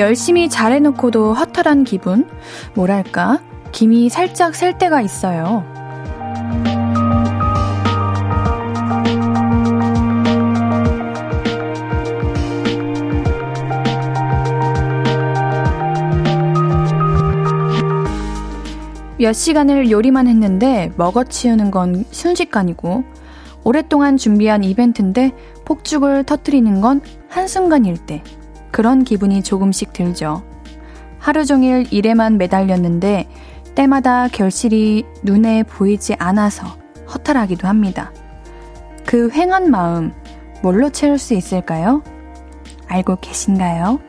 열심히 잘해놓고도 허탈한 기분? 뭐랄까, 김이 살짝 셀 때가 있어요. 몇 시간을 요리만 했는데 먹어치우는 건 순식간이고 오랫동안 준비한 이벤트인데 폭죽을 터트리는 건 한순간일 때 그런 기분이 조금씩 들죠. 하루 종일 일에만 매달렸는데 때마다 결실이 눈에 보이지 않아서 허탈하기도 합니다. 그 횡한 마음 뭘로 채울 수 있을까요? 알고 계신가요?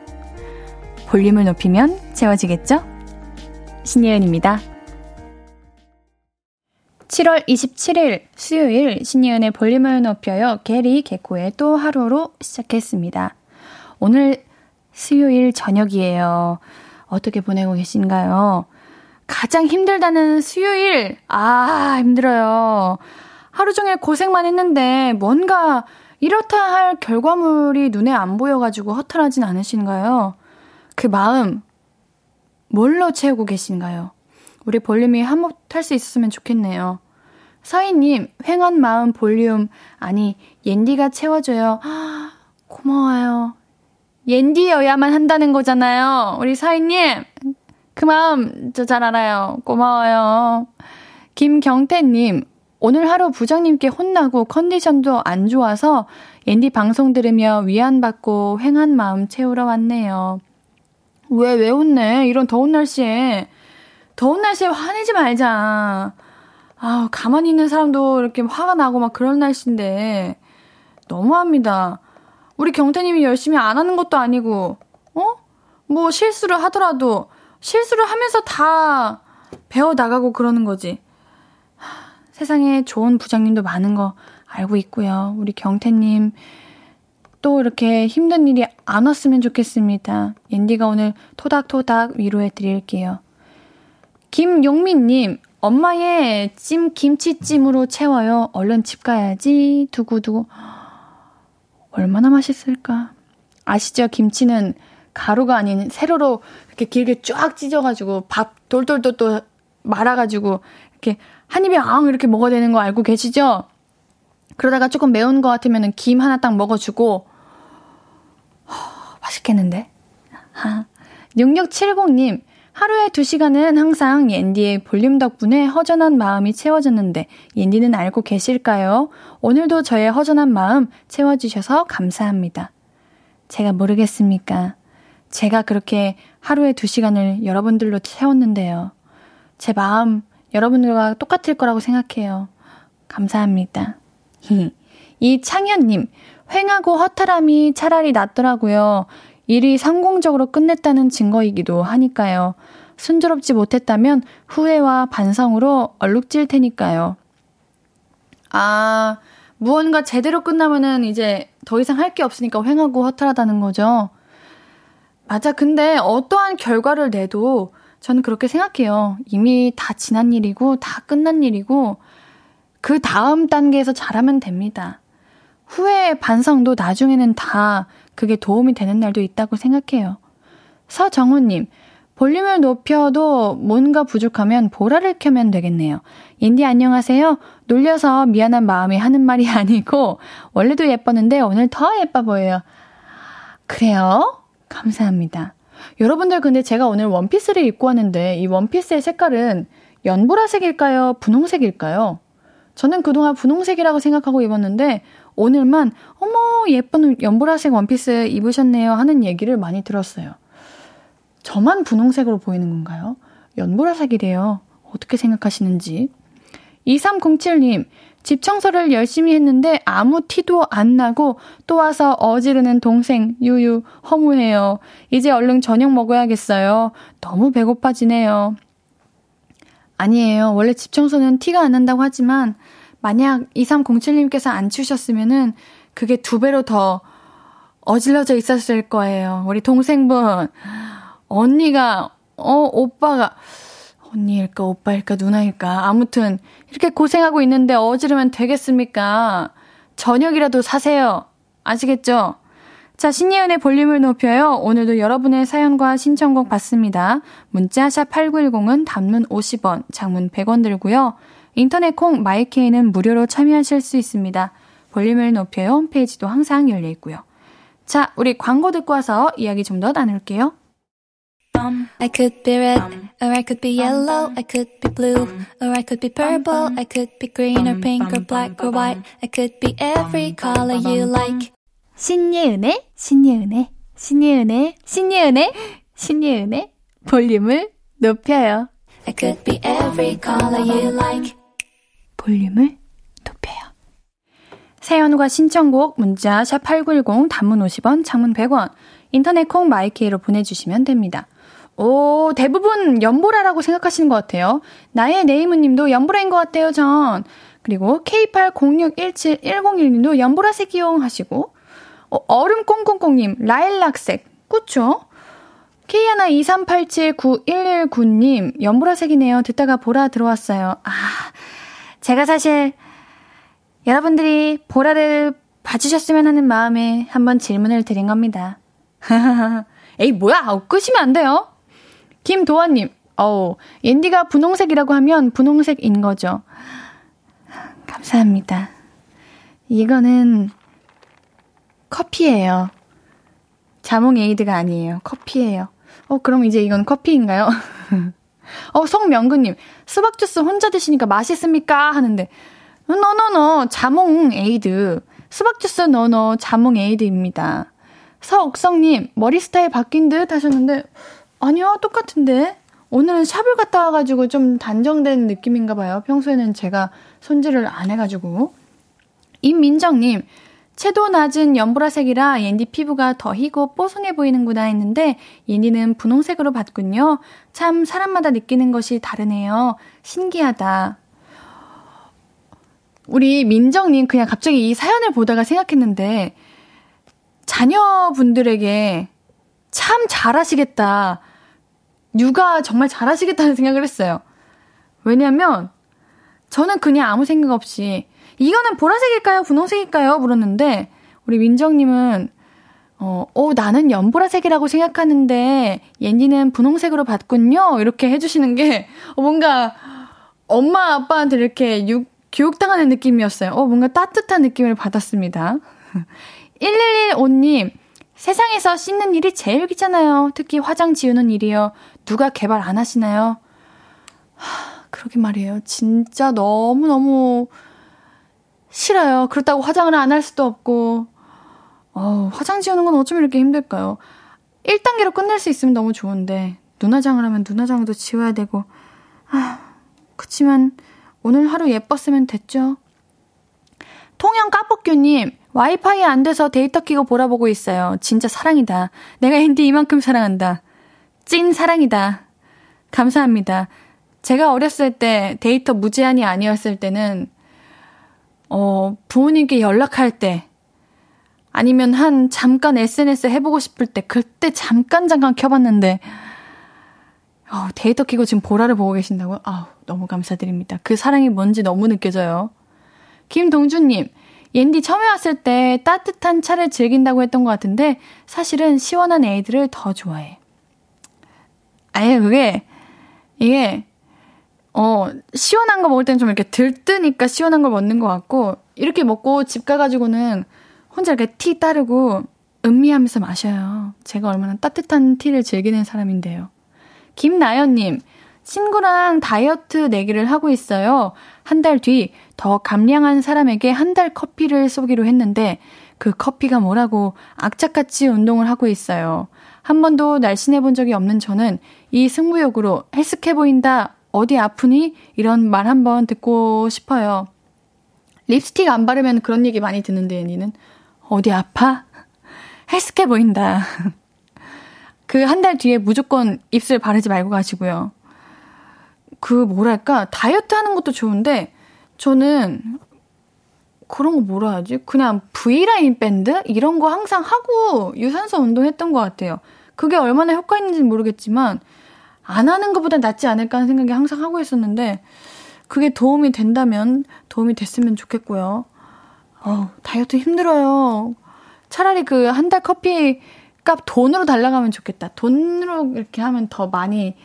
볼륨을 높이면 채워지겠죠? 신예은입니다. 7월 27일 수요일 신예은의 볼륨을 높여요. 게리 개코의 또 하루로 시작했습니다. 오늘 수요일 저녁이에요. 어떻게 보내고 계신가요? 가장 힘들다는 수요일. 아, 힘들어요. 하루 종일 고생만 했는데 뭔가 이렇다 할 결과물이 눈에 안 보여가지고 허탈하진 않으신가요? 그 마음, 뭘로 채우고 계신가요? 우리 볼륨이 한몫할 수 있었으면 좋겠네요. 서희님, 횡한 마음 볼륨. 아니, 옌디가 채워줘요. 아, 고마워요. 옌디여야만 한다는 거잖아요. 우리 서희님, 그 마음 저 잘 알아요. 고마워요. 김경태님, 오늘 하루 부장님께 혼나고 컨디션도 안 좋아서 옌디 방송 들으며 위안받고 횡한 마음 채우러 왔네요. 왜, 왜 혼내? 이런 더운 날씨에. 더운 날씨에 화내지 말자. 아 가만히 있는 사람도 이렇게 화가 나고 막 그런 날씨인데. 너무합니다. 우리 경태님이 열심히 안 하는 것도 아니고, 어? 뭐 실수를 하더라도 실수를 하면서 다 배워 나가고 그러는 거지. 하, 세상에 좋은 부장님도 많은 거 알고 있고요. 우리 경태님 또 이렇게 힘든 일이 안 왔으면 좋겠습니다. 옌디가 오늘 토닥토닥 위로해 드릴게요. 김용민님, 엄마의 찜 김치찜으로 채워요. 얼른 집 가야지. 두구두구. 얼마나 맛있을까? 아시죠? 김치는 가루가 아닌 세로로 이렇게 길게 쫙 찢어가지고 밥 돌돌돌돌 말아가지고 이렇게 한 입에 앙 이렇게 먹어야 되는 거 알고 계시죠? 그러다가 조금 매운 거 같으면 김 하나 딱 먹어주고 허, 맛있겠는데? 하. 6670님 하루에 2시간은 항상 옌디의 볼륨 덕분에 허전한 마음이 채워졌는데 옌디는 알고 계실까요? 오늘도 저의 허전한 마음 채워주셔서 감사합니다. 제가 모르겠습니까? 제가 그렇게 하루에 2시간을 여러분들로 채웠는데요. 제 마음 여러분들과 똑같을 거라고 생각해요. 감사합니다. 이 창현님, 횡하고 허탈함이 차라리 낫더라고요. 일이 성공적으로 끝냈다는 증거이기도 하니까요. 순조롭지 못했다면 후회와 반성으로 얼룩질 테니까요. 아, 무언가 제대로 끝나면은 이제 더 이상 할 게 없으니까 횡하고 허탈하다는 거죠. 맞아. 근데 어떠한 결과를 내도 저는 그렇게 생각해요. 이미 다 지난 일이고, 다 끝난 일이고, 그 다음 단계에서 잘하면 됩니다. 후회 반성도 나중에는 다 그게 도움이 되는 날도 있다고 생각해요. 서정우님, 볼륨을 높여도 뭔가 부족하면 보라를 켜면 되겠네요. 인디 안녕하세요. 놀려서 미안한 마음이 하는 말이 아니고, 원래도 예뻤는데 오늘 더 예뻐 보여요. 그래요? 감사합니다. 여러분들 근데 제가 오늘 원피스를 입고 왔는데 이 원피스의 색깔은 연보라색일까요? 분홍색일까요? 저는 그동안 분홍색이라고 생각하고 입었는데 오늘만 어머 예쁜 연보라색 원피스 입으셨네요 하는 얘기를 많이 들었어요. 저만 분홍색으로 보이는 건가요? 연보라색이래요. 어떻게 생각하시는지. 2307님, 집 청소를 열심히 했는데 아무 티도 안 나고 또 와서 어지르는 동생 유유 허무해요. 이제 얼른 저녁 먹어야겠어요. 너무 배고파지네요. 아니에요. 원래 집 청소는 티가 안 난다고 하지만 만약 2307님께서 안 치우셨으면은 그게 두 배로 더 어질러져 있었을 거예요. 우리 동생분. 언니가, 어, 오빠가, 언니일까, 오빠일까, 누나일까. 아무튼, 이렇게 고생하고 있는데 어지르면 되겠습니까? 저녁이라도 사세요. 아시겠죠? 자, 신예은의 볼륨을 높여요. 오늘도 여러분의 사연과 신청곡 받습니다. 문자 샵 8910은 단문 50원, 장문 100원 들고요. 인터넷 콩 마이케이는 무료로 참여하실 수 있습니다. 볼륨을 높여요 홈페이지도 항상 열려 있고요. 자, 우리 광고 듣고 와서 이야기 좀 더 나눌게요. I could be red, or I could be yellow, I could be blue, or I could be purple, I could be green or pink or black or white, I could be every color you like. 신예은의, 신예은의, 신예은의, 신예은의, 신예은의 볼륨을 높여요. I could be every color you like. 볼륨을 높여요. 사연과 신청곡 문자 샵 8910 단문 50원, 장문 100원, 인터넷 콩 마이케이로 보내주시면 됩니다. 오, 대부분 연보라라고 생각하시는 것 같아요. 나의 네이무 님도 연보라인 것 같아요, 전. 그리고 K80617101님도 연보라색 이용 하시고, 어, 얼음 꽁꽁꽁님, 라일락색, 그쵸? K123879119님, 연보라색이네요. 듣다가 보라 들어왔어요. 아, 제가 사실 여러분들이 보라를 봐주셨으면 하는 마음에 한번 질문을 드린 겁니다. 에이, 뭐야? 어, 끄시면 안 돼요. 김도환님, 어우, 옌디가 분홍색이라고 하면 분홍색인 거죠. 감사합니다. 이거는 커피예요. 자몽 에이드가 아니에요. 커피예요. 어, 그럼 이제 이건 커피인가요? 어, 성명근님, 수박 주스 혼자 드시니까 맛있습니까? 하는데, 너너너, 자몽 에이드. 수박 주스 너너, 자몽 에이드입니다. 서옥성님, 머리 스타일 바뀐 듯 하셨는데, 아니요, 똑같은데. 오늘은 샵을 갔다 와가지고 좀 단정된 느낌인가 봐요. 평소에는 제가 손질을 안 해가지고. 임민정님, 채도 낮은 연보라색이라 옌디 피부가 더 희고 뽀송해 보이는구나 했는데 옌디는 분홍색으로 봤군요. 참 사람마다 느끼는 것이 다르네요. 신기하다. 우리 민정님 그냥 갑자기 이 사연을 보다가 생각했는데 자녀분들에게 참 잘하시겠다. 육아 정말 잘하시겠다는 생각을 했어요. 왜냐면 저는 그냥 아무 생각 없이 이거는 보라색일까요? 분홍색일까요? 물었는데, 우리 민정님은, 어, 어, 나는 연보라색이라고 생각하는데, 옌디는 분홍색으로 봤군요? 이렇게 해주시는 게, 어, 뭔가, 엄마, 아빠한테 이렇게 육, 교육당하는 느낌이었어요. 어, 뭔가 따뜻한 느낌을 받았습니다. 1115님, 세상에서 씻는 일이 제일 귀찮아요. 특히 화장 지우는 일이요. 누가 개발 안 하시나요? 하, 그러게 말이에요. 진짜 너무너무 싫어요. 그렇다고 화장을 안 할 수도 없고, 어, 화장 지우는 건 어쩜 이렇게 힘들까요? 1단계로 끝낼 수 있으면 너무 좋은데, 눈화장을 하면 눈화장도 지워야 되고, 아, 그치만, 오늘 하루 예뻤으면 됐죠. 통영 까뻑규님, 와이파이 안 돼서 데이터 키고 보라보고 있어요. 진짜 사랑이다. 내가 핸디 이만큼 사랑한다. 찐 사랑이다. 감사합니다. 제가 어렸을 때 데이터 무제한이 아니었을 때는 어, 부모님께 연락할 때, 아니면 한 잠깐 SNS 해보고 싶을 때, 그때 잠깐 잠깐 켜봤는데, 어, 데이터 키고 지금 보라를 보고 계신다고요? 아우, 너무 감사드립니다. 그 사랑이 뭔지 너무 느껴져요. 김동준님, 옌디 처음에 왔을 때 따뜻한 차를 즐긴다고 했던 것 같은데, 사실은 시원한 에이드를 더 좋아해. 아예 그게, 이게, 어, 시원한 거 먹을 때는 좀 이렇게 들뜨니까 시원한 걸 먹는 것 같고, 이렇게 먹고 집 가가지고는 혼자 이렇게 티 따르고 음미하면서 마셔요. 제가 얼마나 따뜻한 티를 즐기는 사람인데요. 김나연님, 친구랑 다이어트 내기를 하고 있어요. 한 달 뒤 더 감량한 사람에게 한 달 커피를 쏘기로 했는데 그 커피가 뭐라고 악착같이 운동을 하고 있어요. 한 번도 날씬해 본 적이 없는 저는 이 승부욕으로 헬스케 보인다, 어디 아프니? 이런 말 한번 듣고 싶어요. 립스틱 안 바르면 그런 얘기 많이 듣는데, 언니는. 어디 아파? 헬스케 보인다. 그 한 달 뒤에 무조건 입술 바르지 말고 가시고요. 그 뭐랄까, 다이어트 하는 것도 좋은데, 저는 그런 거 뭐라 하지? 그냥 V라인 밴드? 이런 거 항상 하고 유산소 운동했던 것 같아요. 그게 얼마나 효과 있는지는 모르겠지만, 안 하는 것보다 낫지 않을까 하는 생각이 항상 하고 있었는데, 그게 도움이 된다면 도움이 됐으면 좋겠고요. 어 다이어트 힘들어요. 차라리 그 한 달 커피 값 돈으로 달라가면 좋겠다. 돈으로 이렇게 하면 더 많이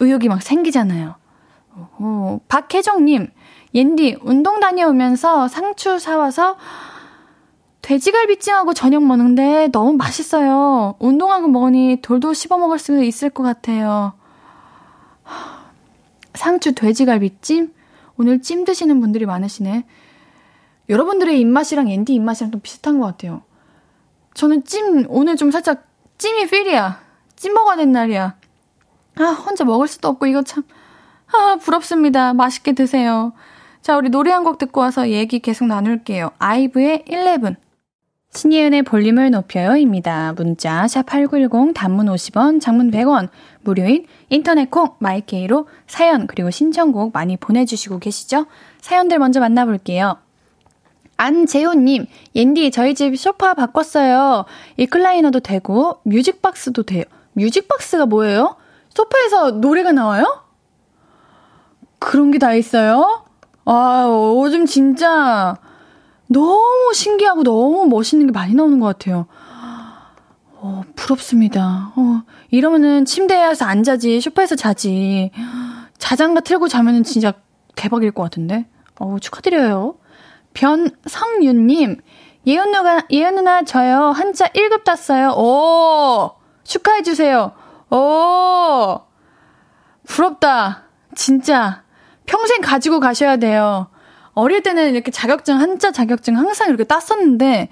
의욕이 막 생기잖아요. 오, 박혜정님, 옌디, 운동 다녀오면서 상추 사와서 돼지갈비찜하고 저녁 먹는데 너무 맛있어요. 운동하고 먹으니 돌도 씹어 먹을 수 있을 것 같아요. 상추 돼지갈비찜? 오늘 찜 드시는 분들이 많으시네. 여러분들의 입맛이랑 앤디 입맛이랑 좀 비슷한 것 같아요. 저는 찜, 오늘 좀 살짝 찜이 필이야. 찜 먹어야 된 날이야. 아, 혼자 먹을 수도 없고, 이거 참, 아, 부럽습니다. 맛있게 드세요. 자, 우리 노래 한 곡 듣고 와서 얘기 계속 나눌게요. 아이브의 11. 신예은의 볼륨을 높여요입니다. 문자 샵8910 단문 50원, 장문 100원, 무료인 인터넷 콩 마이케이로 사연 그리고 신청곡 많이 보내주시고 계시죠? 사연들 먼저 만나볼게요. 안재호님, 옌디, 저희 집 소파 바꿨어요. 리클라이너도 되고, 뮤직박스도 돼요. 뮤직박스가 뭐예요? 소파에서 노래가 나와요? 그런 게 다 있어요? 아, 요즘 진짜 너무 신기하고 너무 멋있는 게 많이 나오는 것 같아요. 어, 부럽습니다. 어, 이러면은 침대에서 안 자지, 소파에서 자지. 자장가 틀고 자면은 진짜 대박일 것 같은데. 어, 축하드려요. 변성윤님, 예은 누가, 예은 누나, 저요. 한자 1급 땄어요. 오! 축하해주세요. 오! 부럽다. 진짜. 평생 가지고 가셔야 돼요. 어릴 때는 이렇게 자격증, 한자 자격증 항상 이렇게 땄었는데,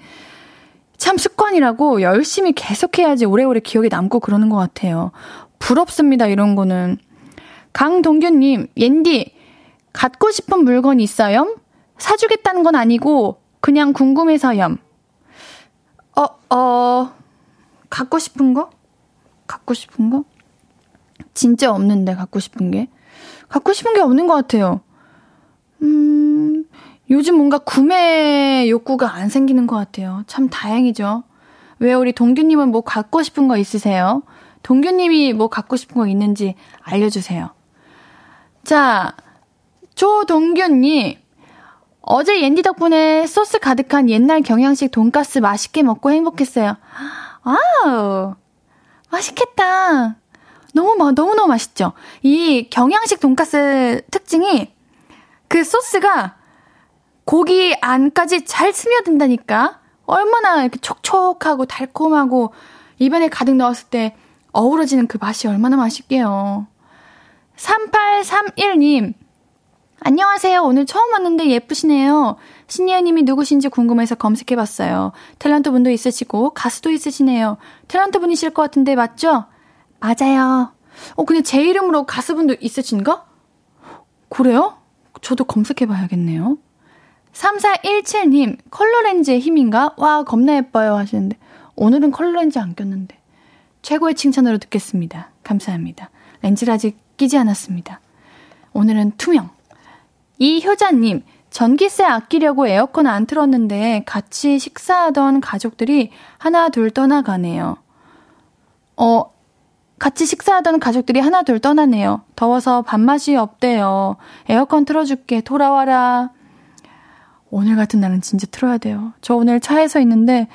참 습관이라고 열심히 계속해야지 오래오래 기억에 남고 그러는 것 같아요. 부럽습니다, 이런 거는. 강동규님, 옌디, 갖고 싶은 물건 있어요? 사주겠다는 건 아니고 그냥 궁금해서염. 어, 어, 갖고 싶은 거? 갖고 싶은 거? 진짜 없는데 갖고 싶은 게. 갖고 싶은 게 없는 것 같아요. 음, 요즘 뭔가 구매 욕구가 안 생기는 것 같아요. 참 다행이죠. 왜 우리 동규님은 뭐 갖고 싶은 거 있으세요? 동규님이 뭐 갖고 싶은 거 있는지 알려주세요. 자, 조동규님. 어제 옌디 덕분에 소스 가득한 옛날 경양식 돈가스 맛있게 먹고 행복했어요. 와우. 맛있겠다. 너무, 너무너무 맛있죠? 이 경양식 돈가스 특징이 그 소스가 고기 안까지 잘 스며든다니까? 얼마나 이렇게 촉촉하고 달콤하고 입안에 가득 넣었을 때 어우러지는 그 맛이 얼마나 맛있게요. 3831님, 안녕하세요. 오늘 처음 왔는데 예쁘시네요. 신예은님이 누구신지 궁금해서 검색해봤어요. 탤런트 분도 있으시고 가수도 있으시네요. 탤런트 분이실 것 같은데 맞죠? 맞아요. 어 근데 제 이름으로 가수분도 있으신가? 그래요? 저도 검색해봐야겠네요. 3417님, 컬러렌즈의 힘인가? 와, 겁나 예뻐요. 하시는데, 오늘은 컬러렌즈 안 꼈는데. 최고의 칭찬으로 듣겠습니다. 감사합니다. 렌즈를 아직 끼지 않았습니다. 오늘은 투명. 이효자님, 전기세 아끼려고 에어컨 안 틀었는데 같이 식사하던 가족들이 하나 둘 떠나가네요. 어, 같이 식사하던 가족들이 하나 둘 떠나네요. 더워서 밥맛이 없대요. 에어컨 틀어줄게. 돌아와라. 오늘 같은 날은 진짜 틀어야 돼요. 저 오늘 차에서 있는데,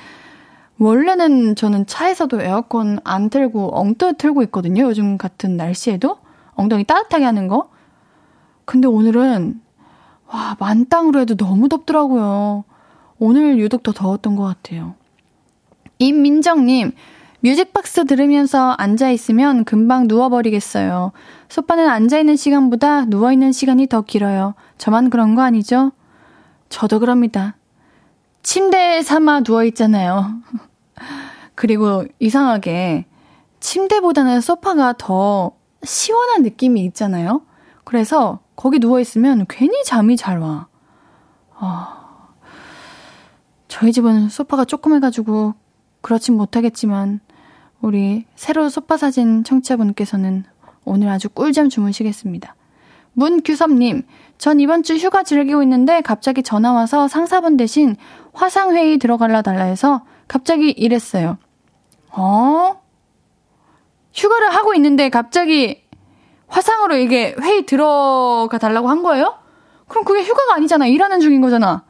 원래는 저는 차에서도 에어컨 안 틀고 엉뚱 틀고 있거든요. 요즘 같은 날씨에도. 엉덩이 따뜻하게 하는 거. 근데 오늘은 와, 만땅으로 해도 너무 덥더라고요. 오늘 유독 더 더웠던 것 같아요. 임민정님, 뮤직박스 들으면서 앉아있으면 금방 누워버리겠어요. 소파는 앉아있는 시간보다 누워있는 시간이 더 길어요. 저만 그런 거 아니죠? 저도 그럽니다. 침대에 삼아 누워있잖아요. 그리고 이상하게 침대보다는 소파가 더 시원한 느낌이 있잖아요. 그래서 거기 누워있으면 괜히 잠이 잘 와. 아, 저희 집은 소파가 조그매가지고 그렇진 못하겠지만, 우리 새로 소파 사진 청취자분께서는 오늘 아주 꿀잠 주무시겠습니다. 문규섭님, 전 이번 주 휴가 즐기고 있는데 갑자기 전화 와서 상사분 대신 화상회의 들어갈라 달라 해서 갑자기 이랬어요. 어? 휴가를 하고 있는데 갑자기 화상으로 이게 회의 들어가 달라고 한 거예요? 그럼 그게 휴가가 아니잖아. 일하는 중인 거잖아.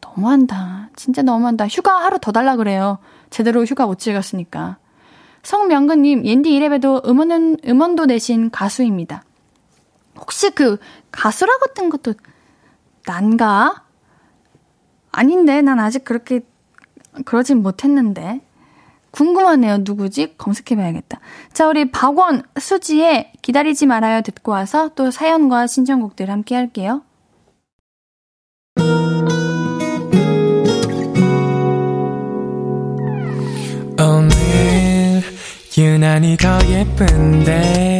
너무한다. 진짜 너무한다. 휴가 하루 더 달라 그래요. 제대로 휴가 못 즐겼으니까. 성명근님, 옌디 이랩에도 음원은, 음원도 내신 가수입니다. 혹시 그 가수라고 뜬 것도 난가? 아닌데, 난 아직 그렇게, 그러진 못했는데. 궁금하네요. 누구지? 검색해봐야겠다. 자, 우리 박원, 수지의 기다리지 말아요 듣고 와서 또 사연과 신청곡들 함께 할게요. 오늘 유난히 더 예쁜데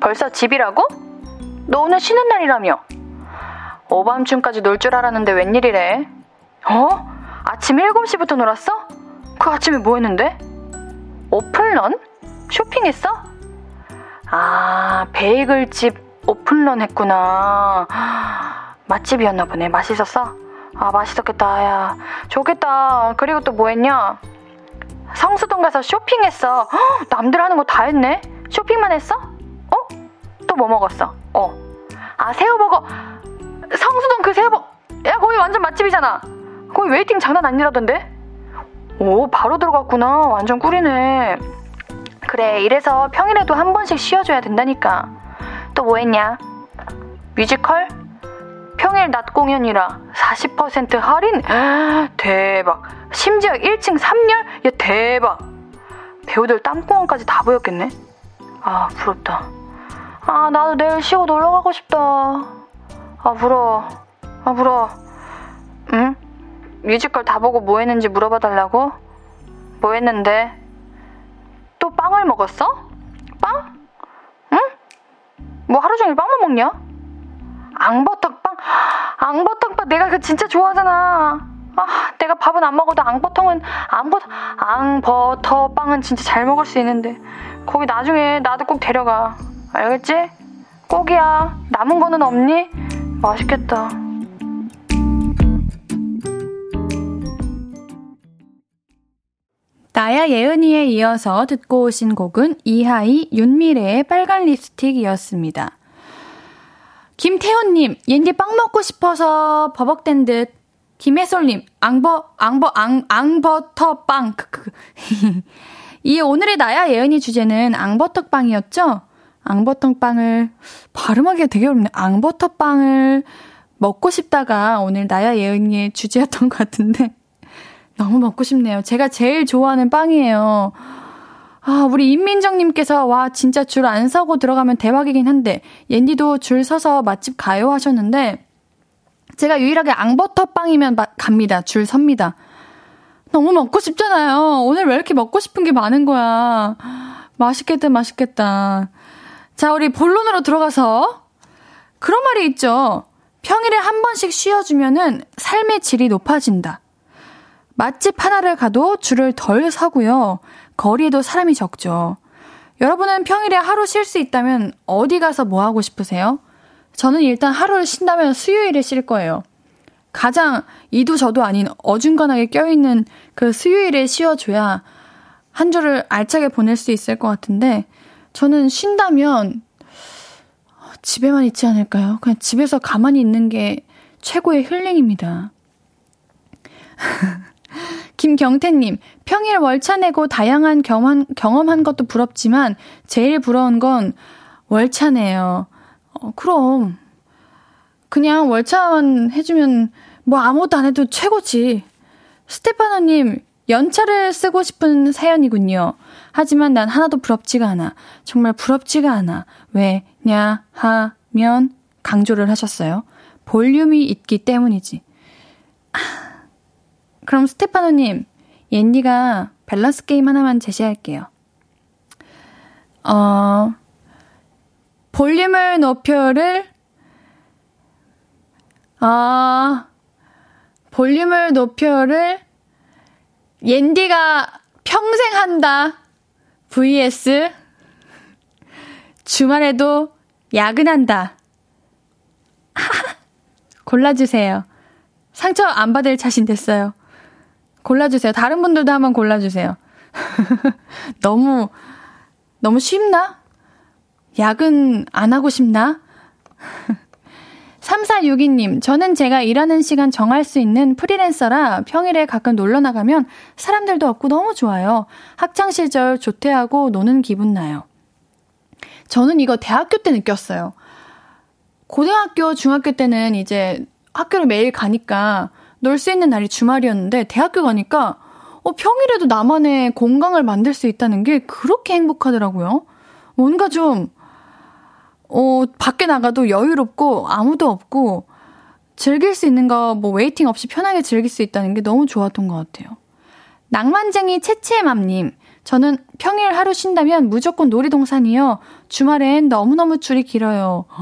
벌써 집이라고? 너 오늘 쉬는 날이라며? 오밤중까지 놀 줄 알았는데 웬일이래? 어? 아침 7시부터 놀았어? 그 아침에 뭐 했는데? 오픈런? 쇼핑했어? 아, 베이글집 오픈런 했구나. 맛집이었나 보네. 맛있었어? 아, 맛있었겠다. 야, 좋겠다. 그리고 또 뭐 했냐? 성수동 가서 쇼핑했어. 헉, 남들 하는 거 다 했네. 쇼핑만 했어? 뭐 먹었어? 어. 아, 새우버거. 성수동 그 새우버거. 야, 거기 완전 맛집이잖아. 거기 waiting 장난 아니라던데? 오, 바로 들어갔구나. 완전 꿀이네. 그래, 이래서 평일에도 한 번씩 쉬어줘야 된다니까. 또 뭐 했냐? 뮤지컬? 평일 낮 공연이라 40% 할인? 대박. 심지어 1층 3열? 야, 대박. 배우들 땀구멍까지 다 보였겠네? 아, 부럽다. 아, 나도 내일 쉬고 놀러 가고 싶다. 아, 부러워. 아, 부러워. 응? 뮤지컬 다 보고 뭐 했는지 물어봐 달라고? 뭐 했는데? 또 빵을 먹었어? 빵? 응? 뭐 하루 종일 빵만 먹냐? 앙버터빵? 앙버터빵 내가 그 진짜 좋아하잖아. 아, 내가 밥은 안 먹어도 앙버터는 앙버터 앙버터빵은 진짜 잘 먹을 수 있는데 거기 나중에 나도 꼭 데려가. 알겠지? 꼭이야. 남은 거는 없니? 맛있겠다. 나야 예은이에 이어서 듣고 오신 곡은 이하이 윤미래의 빨간 립스틱이었습니다. 김태훈님, 옌디 빵 먹고 싶어서 버벅댄 듯. 김혜솔님, 앙버, 앙버, 앙, 앙버터 빵. 이 오늘의 나야 예은이 주제는 앙버터 빵이었죠? 앙버터 빵을, 발음하기가 되게 어렵네. 앙버터 빵을 먹고 싶다가 오늘 나야 예은이의 주제였던 것 같은데. 너무 먹고 싶네요. 제가 제일 좋아하는 빵이에요. 아, 우리 임민정님께서, 와, 진짜 줄 안 서고 들어가면 대박이긴 한데, 옌디도 줄 서서 맛집 가요 하셨는데, 제가 유일하게 앙버터빵이면 갑니다. 줄 섭니다. 너무 먹고 싶잖아요. 오늘 왜 이렇게 먹고 싶은 게 많은 거야. 맛있겠다, 맛있겠다. 자, 우리 본론으로 들어가서, 그런 말이 있죠. 평일에 한 번씩 쉬어주면은 삶의 질이 높아진다. 맛집 하나를 가도 줄을 덜 서고요. 거리에도 사람이 적죠. 여러분은 평일에 하루 쉴 수 있다면 어디 가서 뭐 하고 싶으세요? 저는 일단 하루를 쉰다면 수요일에 쉴 거예요. 가장 이도 저도 아닌 어중간하게 껴있는 그 수요일에 쉬어줘야 한 주를 알차게 보낼 수 있을 것 같은데 저는 쉰다면 집에만 있지 않을까요? 그냥 집에서 가만히 있는 게 최고의 힐링입니다. 김경태님, 평일 월차 내고 다양한 경험, 경험한 것도 부럽지만 제일 부러운 건 월차네요. 어, 그럼. 그냥 월차만 해주면 뭐 아무것도 안 해도 최고지. 스테파노님, 연차를 쓰고 싶은 사연이군요. 하지만 난 하나도 부럽지가 않아. 정말 부럽지가 않아. 왜냐 하면 강조를 하셨어요. 볼륨이 있기 때문이지. 아, 그럼 스테파노님, 옌디가 밸런스 게임 하나만 제시할게요. 어, 볼륨을 높여를, 아, 볼륨을 높여를 옌디가 평생 한다. Vs 주말에도 야근한다. 골라주세요. 상처 안 받을 자신 됐어요. 골라주세요. 다른 분들도 한번 골라주세요. 너무, 너무 쉽나? 야근 안 하고 싶나? 3462님, 저는 제가 일하는 시간 정할 수 있는 프리랜서라 평일에 가끔 놀러 나가면 사람들도 없고 너무 좋아요. 학창 시절 조퇴하고 노는 기분 나요. 저는 이거 대학교 때 느꼈어요. 고등학교, 중학교 때는 이제 학교를 매일 가니까 놀 수 있는 날이 주말이었는데 대학교 가니까 어, 평일에도 나만의 공강을 만들 수 있다는 게 그렇게 행복하더라고요. 뭔가 좀 어, 밖에 나가도 여유롭고 아무도 없고 즐길 수 있는 거 뭐 waiting 없이 편하게 즐길 수 있다는 게 너무 좋았던 것 같아요. 낭만쟁이 채채맘님, 저는 평일 하루 쉰다면 무조건 놀이동산이요. 주말엔 너무너무 줄이 길어요.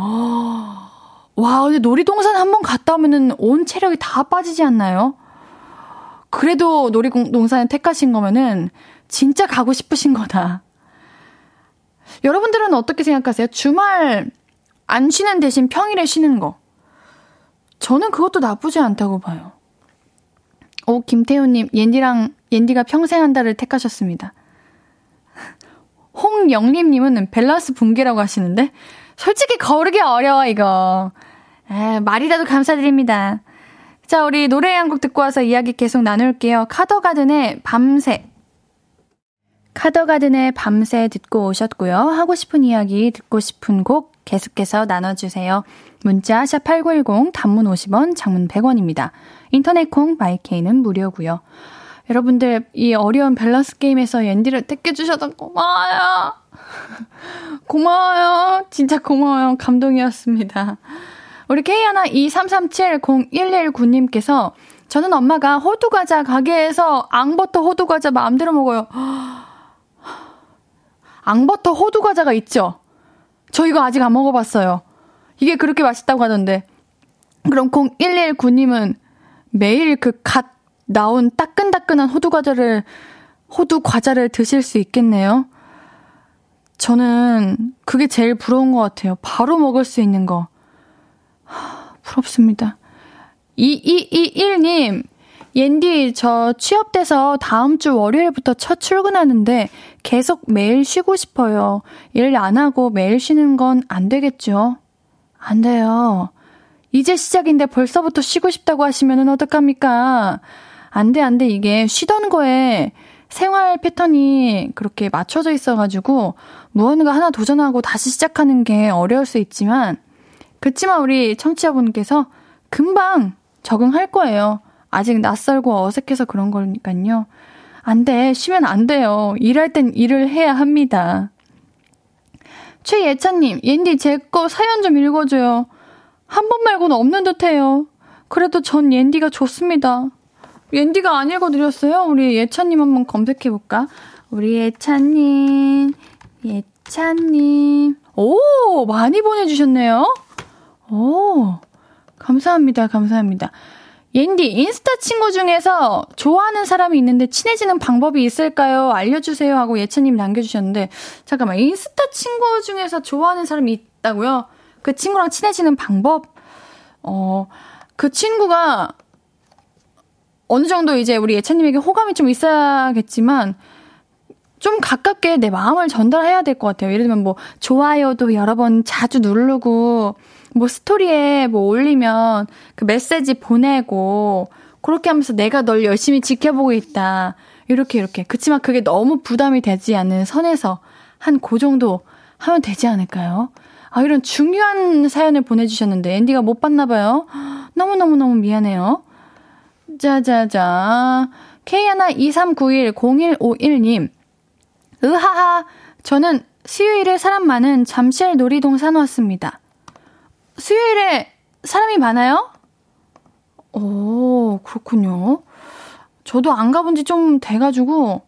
와, 근데 놀이동산 한 번 갔다 오면은 온 체력이 다 빠지지 않나요? 그래도 놀이동산을 택하신 거면은 진짜 가고 싶으신 거다. 여러분들은 어떻게 생각하세요? 주말 안 쉬는 대신 평일에 쉬는 거. 저는 그것도 나쁘지 않다고 봐요. 오, 김태훈님, 옌디랑, 옌디가 평생 한다를 택하셨습니다. 홍영림님은 밸런스 붕괴라고 하시는데, 솔직히 거르기 어려워, 이거. 에, 말이라도 감사드립니다. 자, 우리 노래 한 곡 듣고 와서 이야기 계속 나눌게요. 카더가든의 밤새. 카더가든의 밤새 듣고 오셨고요. 하고 싶은 이야기, 듣고 싶은 곡 계속해서 나눠주세요. 문자 샵8910 단문 50원, 장문 100원입니다. 인터넷 콩 마이케이는 무료고요. 여러분들 이 어려운 밸런스 게임에서 옌디를 택해 주셔서 고마워요. 고마워요. 진짜 고마워요. 감동이었습니다. 우리 K123370119님께서 저는 엄마가 호두과자 가게에서 앙버터 호두과자 마음대로 먹어요. 앙버터 호두 과자가 있죠? 저 이거 아직 안 먹어봤어요. 이게 그렇게 맛있다고 하던데. 그럼 0119님은 매일 그 갓 나온 따끈따끈한 호두 과자를, 호두 과자를 드실 수 있겠네요. 저는 그게 제일 부러운 것 같아요. 바로 먹을 수 있는 거. 하, 부럽습니다. 2221님, 옌디, 저 취업돼서 다음 주 월요일부터 첫 출근하는데 계속 매일 쉬고 싶어요. 일 안 하고 매일 쉬는 건 안 되겠죠? 안 돼요. 이제 시작인데 벌써부터 쉬고 싶다고 하시면은 어떡합니까? 안 돼, 안 돼. 이게 쉬던 거에 생활 패턴이 그렇게 맞춰져 있어가지고 무언가 하나 도전하고 다시 시작하는 게 어려울 수 있지만, 그치만 우리 청취자분께서 금방 적응할 거예요. 아직 낯설고 어색해서 그런 거니까요. 안 돼. 쉬면 안 돼요. 일할 땐 일을 해야 합니다. 최예찬님, 옌디 제 거 사연 좀 읽어줘요. 한 번 말고는 없는 듯 해요. 그래도 전 옌디가 좋습니다. 옌디가 안 읽어드렸어요? 우리 예찬님 한번 검색해볼까? 우리 예찬님, 예찬님. 오, 많이 보내주셨네요. 오, 감사합니다, 감사합니다. 옌디, 인스타 친구 중에서 좋아하는 사람이 있는데 친해지는 방법이 있을까요? 알려주세요. 하고 예찬님 남겨주셨는데, 잠깐만, 인스타 친구 중에서 좋아하는 사람이 있다고요? 그 친구랑 친해지는 방법? 어, 그 친구가 어느 정도 이제 우리 예찬님에게 호감이 좀 있어야겠지만, 좀 가깝게 내 마음을 전달해야 될 것 같아요. 예를 들면 뭐, 좋아요도 여러 번 자주 누르고, 뭐 스토리에 뭐 올리면 그 메시지 보내고 그렇게 하면서 내가 널 열심히 지켜보고 있다. 이렇게 이렇게. 그치만 그게 너무 부담이 되지 않는 선에서 한 그 정도 하면 되지 않을까요? 아, 이런 중요한 사연을 보내주셨는데, 앤디가 못 봤나 봐요. 너무너무너무 미안해요. 자자자. K123910151님. 으하하. 저는 수요일에 사람 많은 잠실 놀이동산 왔습니다. 수요일에 사람이 많아요? 오, 그렇군요. 저도 안 가본 지 좀 돼가지고,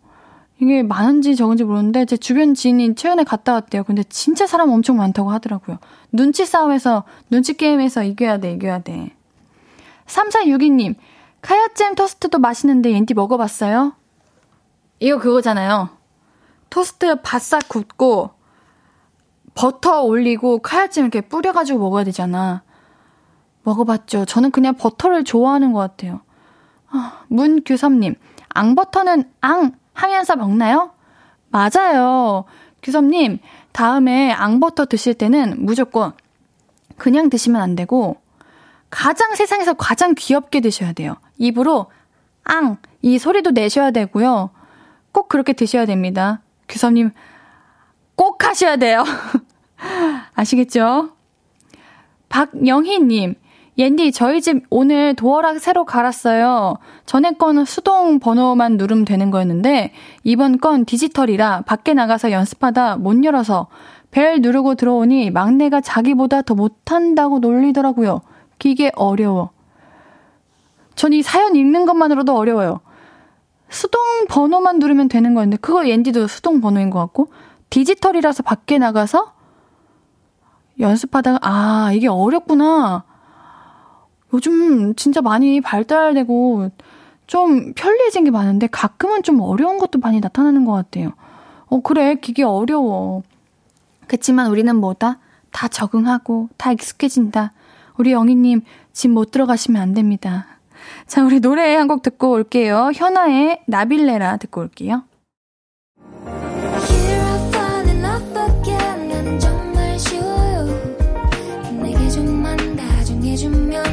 이게 많은지 적은지 모르는데, 제 주변 지인이 최근에 갔다 왔대요. 근데 진짜 사람 엄청 많다고 하더라고요. 눈치 싸움에서, 눈치 게임에서 이겨야 돼, 이겨야 돼. 3462님, 카야잼 토스트도 맛있는데 옌티 먹어봤어요? 이거 그거잖아요. 토스트 바싹 굽고, 버터 올리고, 카야잼 이렇게 뿌려가지고 먹어야 되잖아. 먹어봤죠. 저는 그냥 버터를 좋아하는 것 같아요. 아, 문규섭님, 앙버터는 앙 하면서 먹나요? 맞아요. 규섭님, 다음에 앙버터 드실 때는 무조건 그냥 드시면 안 되고, 가장 세상에서 가장 귀엽게 드셔야 돼요. 입으로 앙, 이 소리도 내셔야 되고요. 꼭 그렇게 드셔야 됩니다. 규섭님, 꼭 하셔야 돼요. 아시겠죠? 박영희님, 옌디, 저희 집 오늘 도어락 새로 갈았어요. 전에 건 수동 번호만 누르면 되는 거였는데, 이번 건 디지털이라 밖에 나가서 연습하다 못 열어서 벨 누르고 들어오니 막내가 자기보다 더 못한다고 놀리더라고요. 기계 어려워. 전 이 사연 읽는 것만으로도 어려워요. 수동 번호만 누르면 되는 거였는데, 그거 옌디도 수동 번호인 것 같고, 디지털이라서 밖에 나가서 연습하다가, 아, 이게 어렵구나. 요즘 진짜 많이 발달되고 좀 편리해진 게 많은데 가끔은 좀 어려운 것도 많이 나타나는 것 같아요. 어, 그래. 기계 어려워. 그치만 우리는 뭐다? 다 적응하고 다 익숙해진다. 우리 영희님 집 못 들어가시면 안 됩니다. 자, 우리 노래 한 곡 듣고 올게요. 현아의 나빌레라 듣고 올게요.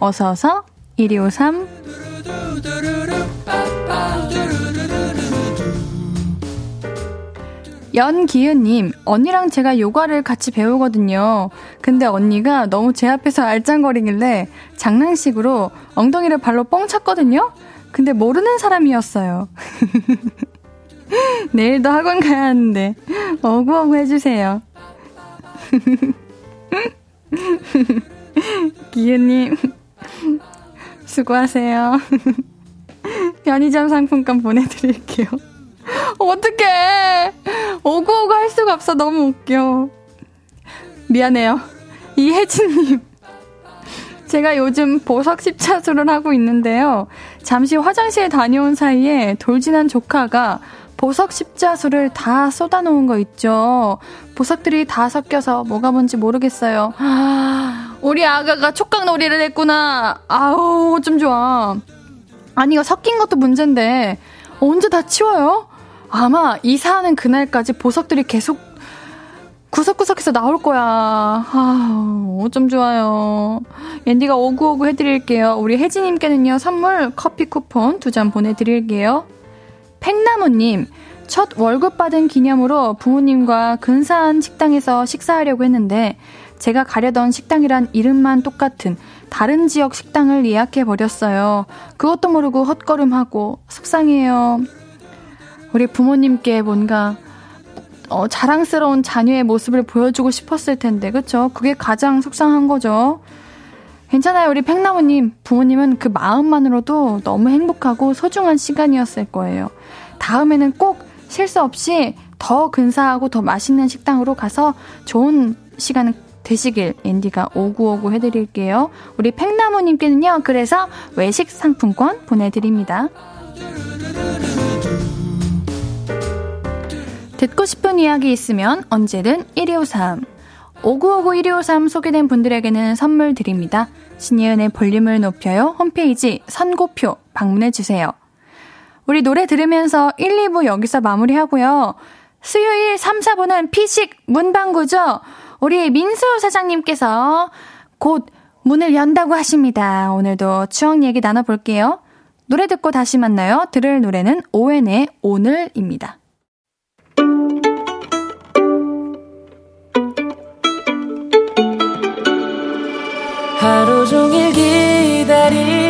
어서어서 1253 연기은님, 언니랑 제가 요가를 같이 배우거든요. 근데 언니가 너무 제 앞에서 알짱거리길래 장난식으로 엉덩이를 발로 뻥 찼거든요? 근데 모르는 사람이었어요. 내일도 학원 가야 하는데, 어구어구 해주세요. 기은님, 수고하세요. 편의점 상품권 보내드릴게요. 어떡해! 오구오구 할 수가 없어. 너무 웃겨. 미안해요. 이혜진님. 제가 요즘 보석 십자수를 하고 있는데요. 잠시 화장실 다녀온 사이에 돌진한 조카가 보석 십자수를 다 쏟아놓은 거 있죠. 보석들이 다 섞여서 뭐가 뭔지 모르겠어요. 아, 우리 아가가 촉각놀이를 했구나. 아우, 좀 좋아. 아니, 이거 섞인 것도 문제인데, 언제 다 치워요? 아마 이사하는 그날까지 보석들이 계속 구석구석해서 나올 거야. 아, 어쩜 좋아요. 앤디가 오구오구 해드릴게요. 우리 혜진님께는요, 선물 커피 쿠폰 두 잔 보내드릴게요. 팽나무님, 첫 월급 받은 기념으로 부모님과 근사한 식당에서 식사하려고 했는데, 제가 가려던 식당이란 이름만 똑같은 다른 지역 식당을 예약해 버렸어요. 그것도 모르고 헛걸음하고 속상해요. 우리 부모님께 뭔가 어, 자랑스러운 자녀의 모습을 보여주고 싶었을 텐데, 그쵸? 그게 가장 속상한 거죠. 괜찮아요, 우리 팽나무님. 부모님은 그 마음만으로도 너무 행복하고 소중한 시간이었을 거예요. 다음에는 꼭 실수 없이 더 근사하고 더 맛있는 식당으로 가서 좋은 시간 되시길 앤디가 오구오구 해드릴게요. 우리 팽나무님께는요, 그래서 외식 상품권 보내드립니다. 듣고 싶은 이야기 있으면 언제든 1253. 5959-1253 소개된 분들에게는 선물 드립니다. 신예은의 볼륨을 높여요 홈페이지 선고표 방문해주세요. 우리 노래 들으면서 1, 2부 여기서 마무리하고요. 수요일 3, 4부는 피식 문방구죠. 우리 민수 사장님께서 곧 문을 연다고 하십니다. 오늘도 추억 얘기 나눠볼게요. 노래 듣고 다시 만나요. 들을 노래는 오웬의 오늘입니다. 하루 종일 기다린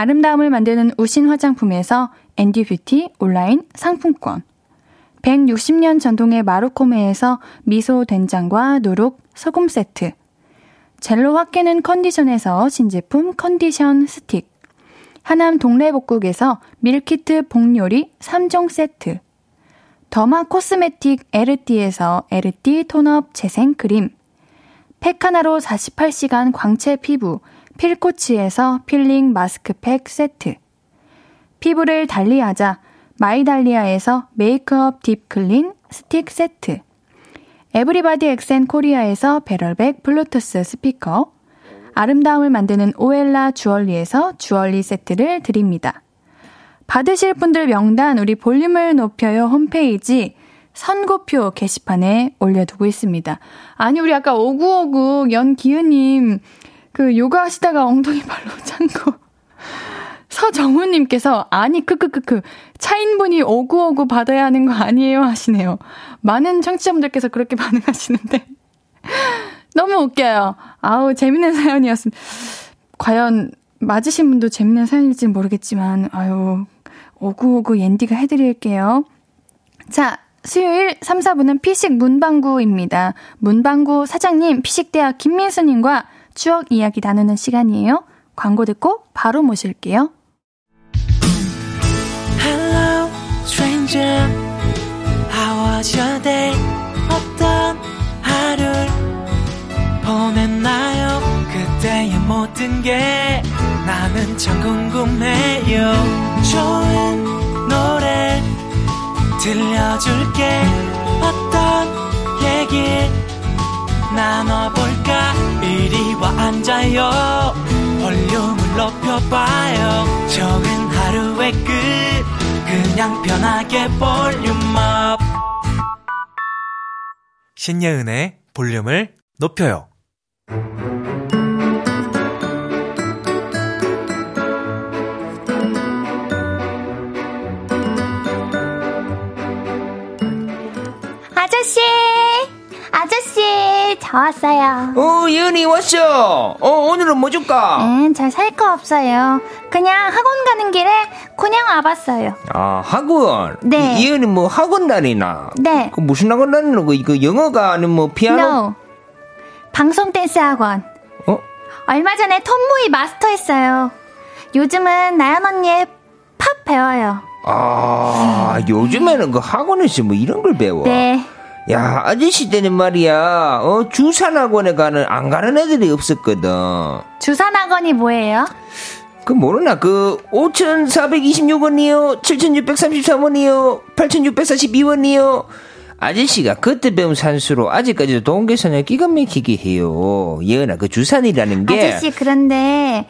아름다움을 만드는 우신 화장품에서 앤디 뷰티 온라인 상품권 160년 전통의 마루코메에서 미소 된장과 누룩 소금 세트 젤로 확 깨는 컨디션에서 신제품 컨디션 스틱 하남 동래복국에서 밀키트 복요리 3종 세트. 더마 코스메틱 에르띠에서 에르띠 톤업 재생크림. 팩 하나로 48시간 광채 피부 필코치에서 필링 마스크팩 세트. 피부를 달리하자 마이달리아에서 메이크업 딥클린 스틱 세트. 에브리바디 엑센 코리아에서 배럴백 블루투스 스피커. 아름다움을 만드는 오엘라 주얼리에서 주얼리 세트를 드립니다. 받으실 분들 명단 우리 볼륨을 높여요 홈페이지 선고표 게시판에 올려두고 있습니다. 아니 우리 아까 오구오구 연기은님 그 요가 하시다가 엉덩이 발로 찬 거 서정훈님께서 아니 크크크크 차인분이 오구오구 받아야 하는 거 아니에요 하시네요. 많은 청취자분들께서 그렇게 반응하시는데 너무 웃겨요. 아우, 재밌는 사연이었습니다. 과연 맞으신 분도 재밌는 사연일지는 모르겠지만, 아유, 오구오구 옌디가 해드릴게요. 자, 수요일 3, 4부는 피식 문방구입니다. 문방구 사장님, 피식대학 김민수님과 추억 이야기 나누는 시간이에요. 광고 듣고 바로 모실게요. Hello, stranger. How was your day? 어떤 하루를 보냈나요? 그때의 모든 게 나는 참 궁금해요. 좋은 노래 들려줄게. 어떤 얘기 나눠볼까? 이리 와 앉아요. 볼륨을 높여봐요. 적은 하루의 끝. 그냥 편하게 볼륨업. 신예은의 볼륨을 높여요. 아저씨! 아저씨! 저 왔어요. 어, 예은이 왔어. 어, 오늘은 뭐 줄까? 응, 잘살 거 없어요. 그냥 학원 가는 길에 그냥 와봤어요. 아, 학원. 네. 예은이 뭐 학원 다니나? 네. 그 무슨 학원 다니는 거? 이거 영어가 아니면 뭐 피아노? No. 방송 댄스 학원. 어? 얼마 전에 톰보이 마스터했어요. 요즘은 나연 언니의 팝 배워요. 아, 요즘에는 그 학원에서 뭐 이런 걸 배워. 네. 야, 아저씨 때는 말이야. 어, 주산 학원에 가는 안 가는 애들이 없었거든. 주산 학원이 뭐예요? 그 모르나? 그 5,426원이요, 7,633원이요, 8,642원이요. 아저씨가 그때 배운 산수로 아직까지도 동계선을 끼가 막히게 해요. 예은아, 그 주산이라는 게. 아저씨 그런데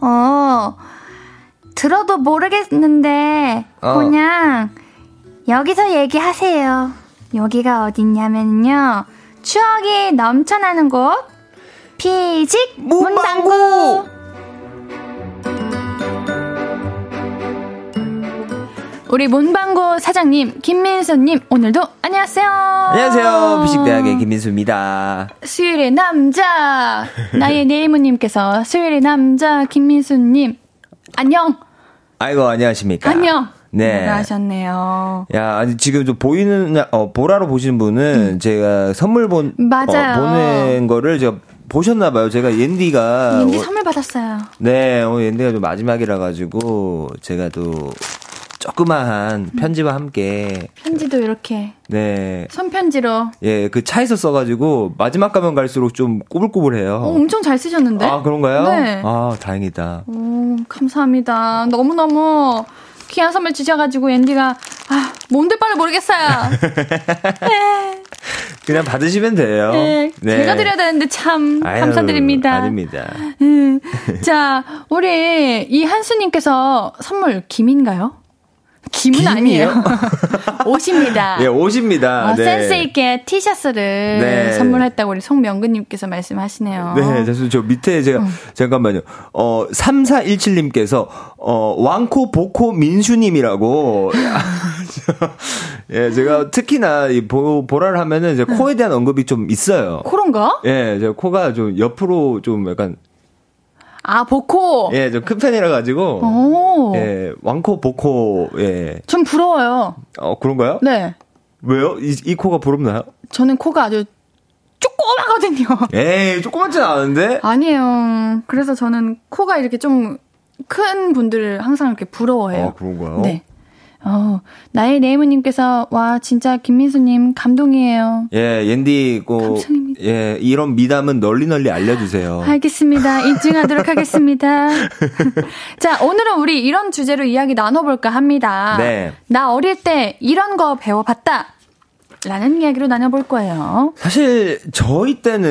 어 들어도 모르겠는데 어. 그냥 여기서 얘기하세요. 여기가 어딨냐면요. 추억이 넘쳐나는 곳 피직 문방구! 문방구. 우리 문방구 사장님, 김민수님, 오늘도 안녕하세요. 안녕하세요. 비식대학의 김민수입니다. 수요일의 남자, 나의 네이모님께서 수요일의 남자, 김민수님, 안녕. 아이고, 안녕하십니까. 안녕. 네. 하셨네요. 야, 아니, 지금 좀 보이는, 어, 보라로 보시는 분은 제가 선물 본, 음. 맞아요. 어, 보낸 거를 제가 보셨나 봐요. 제가 옌디가. 옌디 어, 선물 받았어요. 네, 오늘 옌디가 좀 마지막이라 가지고 제가 또 조그마한 편지와 함께 편지도 이렇게 네. 손편지로. 예, 그 차에서 써가지고 마지막 가면 갈수록 좀 꼬불꼬불해요. 어, 엄청 잘 쓰셨는데? 아, 그런가요? 네. 아, 다행이다. 오, 감사합니다. 너무 너무 귀한 선물 주셔가지고 앤디가 아, 몸둘 바를 모르겠어요. 네. 그냥 받으시면 돼요. 네. 제가 드려야 되는데 참 아유, 감사드립니다. 아닙니다. 음. 자, 우리 이 한수님께서 선물 김인가요? 김은 김이요? 아니에요. 옷입니다. 예, 옷입니다. 어, 네. 센스 있게 티셔츠를 네. 선물했다고 우리 송명근님께서 말씀하시네요. 네, 그래서 저 밑에 제가, 음. 잠깐만요. 어, 3417님께서, 어, 왕코, 보코, 민수님이라고. 예, 제가 특히나 이 보, 보라를 하면은 이제 코에 대한 언급이 좀 있어요. 코런가? 예, 제가 코가 좀 옆으로 좀 약간, 아, 보코. 예, 좀큰 편이라 가지고. 오. 예, 왕코, 보코, 예. 전 부러워요. 어, 그런가요? 네. 왜요? 이, 이 코가 부럽나요? 저는 코가 아주 조그마거든요. 에이, 조그맣진 않은데? 아니에요. 그래서 저는 코가 이렇게 좀 큰 분들을 항상 이렇게 부러워해요. 아, 그런가요? 네. 어, 나의 네이모님께서, 와, 진짜 김민수님 감동이에요. 예, 옌디, 고, 감사합니다. 예, 이런 미담은 널리 널리 알려주세요. 알겠습니다. 인증하도록 하겠습니다. 자, 오늘은 우리 이런 주제로 이야기 나눠볼까 합니다. 네. 나 어릴 때 이런 거 배워봤다. 라는 이야기로 나눠볼 거예요. 사실, 저희 때는,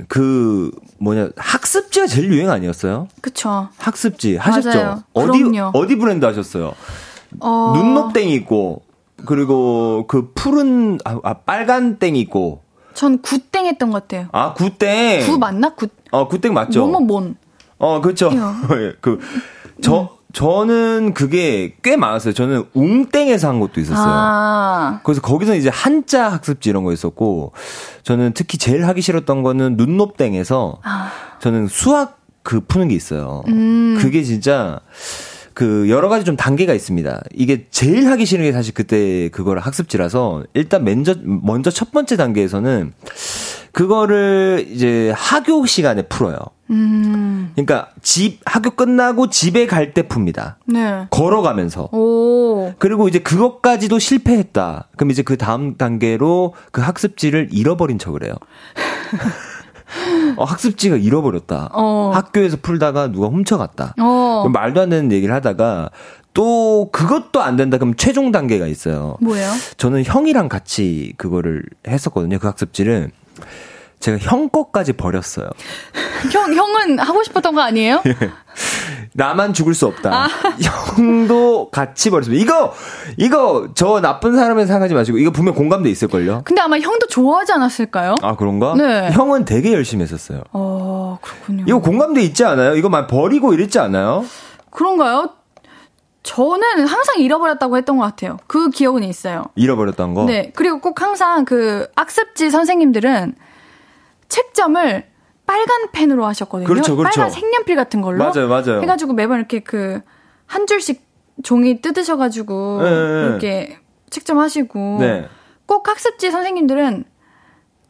음. 그, 뭐냐, 학습지가 제일 유행 아니었어요? 그쵸. 학습지, 하셨죠? 맞아요. 어디, 그럼요. 어디 브랜드 하셨어요? 어, 눈높땡이 있고, 그리고 그 푸른, 아, 아, 빨간 땡이 있고, 전 굿땡 했던 것 같아요. 아, 구땡. 구 맞나? 굿. 어, 구땡 맞죠? 뭐뭐 뭔. 어, 그렇죠. 예, 그, 저, 저는 그게 꽤 많았어요. 저는 웅땡에서 한 것도 있었어요. 아. 그래서 거기서 이제 한자 학습지 이런 거 있었고, 저는 특히 제일 하기 싫었던 거는 눈높땡에서 아. 저는 수학 그 푸는 게 있어요. 음. 그게 진짜 그 여러 가지 좀 단계가 있습니다. 이게 제일 하기 싫은 게 사실 그때 그거를 학습지라서 일단 먼저 먼저 첫 번째 단계에서는 그거를 이제 학교 시간에 풀어요. 음. 그러니까 집 학교 끝나고 집에 갈 때 풉니다. 네. 걸어가면서. 오. 그리고 이제 그것까지도 실패했다. 그럼 이제 그 다음 단계로 그 학습지를 잃어버린 척을 해요. 어, 학습지가 잃어버렸다. 어. 학교에서 풀다가 누가 훔쳐갔다. 어. 말도 안 되는 얘기를 하다가 또 그것도 안 된다. 그럼 최종 단계가 있어요. 뭐예요? 저는 형이랑 같이 그거를 했었거든요. 그 학습지를. 제가 형 것까지 버렸어요. 형, 형은 하고 싶었던 거 아니에요? 나만 죽을 수 아. 없다. 형도 같이 버렸습니다. 이거, 이거, 저 나쁜 사람을 생각하지 마시고, 이거 분명 공감대 있을걸요? 근데 아마 형도 좋아하지 않았을까요? 아, 그런가? 네. 형은 되게 열심히 했었어요. 어, 그렇군요. 이거 공감대 있지 않아요? 이거 막 버리고 이랬지 않아요? 그런가요? 저는 항상 잃어버렸다고 했던 것 같아요. 그 기억은 있어요. 잃어버렸던 거? 네. 그리고 꼭 항상 그 악습지 선생님들은 책점을 빨간 펜으로 하셨거든요. 그렇죠, 그렇죠. 빨간 색연필 같은 걸로. 맞아요, 맞아요. 해가지고 매번 이렇게 그 한 줄씩 종이 뜯으셔가지고 네, 네. 이렇게 책점하시고. 네. 꼭 학습지 선생님들은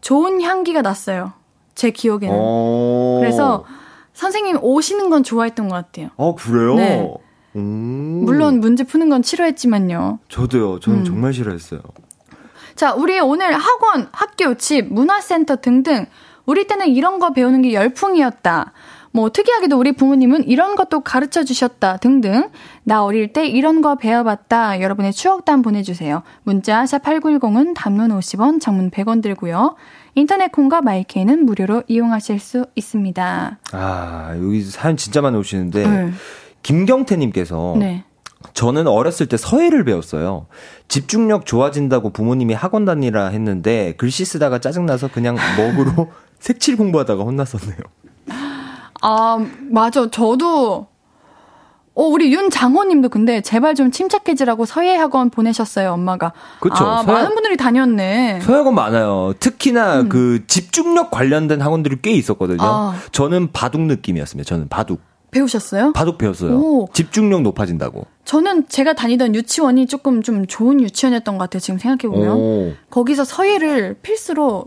좋은 향기가 났어요. 제 기억에는. 어. 그래서 선생님 오시는 건 좋아했던 것 같아요. 어, 그래요? 네. 음. 물론 문제 푸는 건 싫어했지만요. 저도요. 저는 음. 정말 싫어했어요. 자, 우리 오늘 학원, 학교, 집, 문화센터 등등 우리 때는 이런 거 배우는 게 열풍이었다. 뭐 특이하게도 우리 부모님은 이런 것도 가르쳐 주셨다 등등 나 어릴 때 이런 거 배워봤다 여러분의 추억담 보내주세요. 문자 샵8910은 담론 50원 장문 100원 들고요. 인터넷 콩과 마이케이는 무료로 이용하실 수 있습니다. 아, 여기 사연 진짜 많이 오시는데, 네. 김경태님께서, 네. 저는 어렸을 때 서예를 배웠어요. 집중력 좋아진다고 부모님이 학원 다니라 했는데 글씨 쓰다가 짜증나서 그냥 먹으로 색칠 공부하다가 혼났었네요. 아, 맞아. 저도, 어, 우리 윤장호님도 근데 제발 좀 침착해지라고 서예학원 보내셨어요, 엄마가. 그쵸, 아, 서예- 많은 분들이 다녔네. 서학원 많아요. 특히나 그 집중력 관련된 학원들이 꽤 있었거든요. 음. 아. 저는 바둑 느낌이었습니다. 저는 바둑. 배우셨어요? 바둑 배웠어요. 오. 집중력 높아진다고. 저는 제가 다니던 유치원이 조금 좀 좋은 유치원이었던 것 같아요. 지금 생각해보면. 오. 거기서 서예를 필수로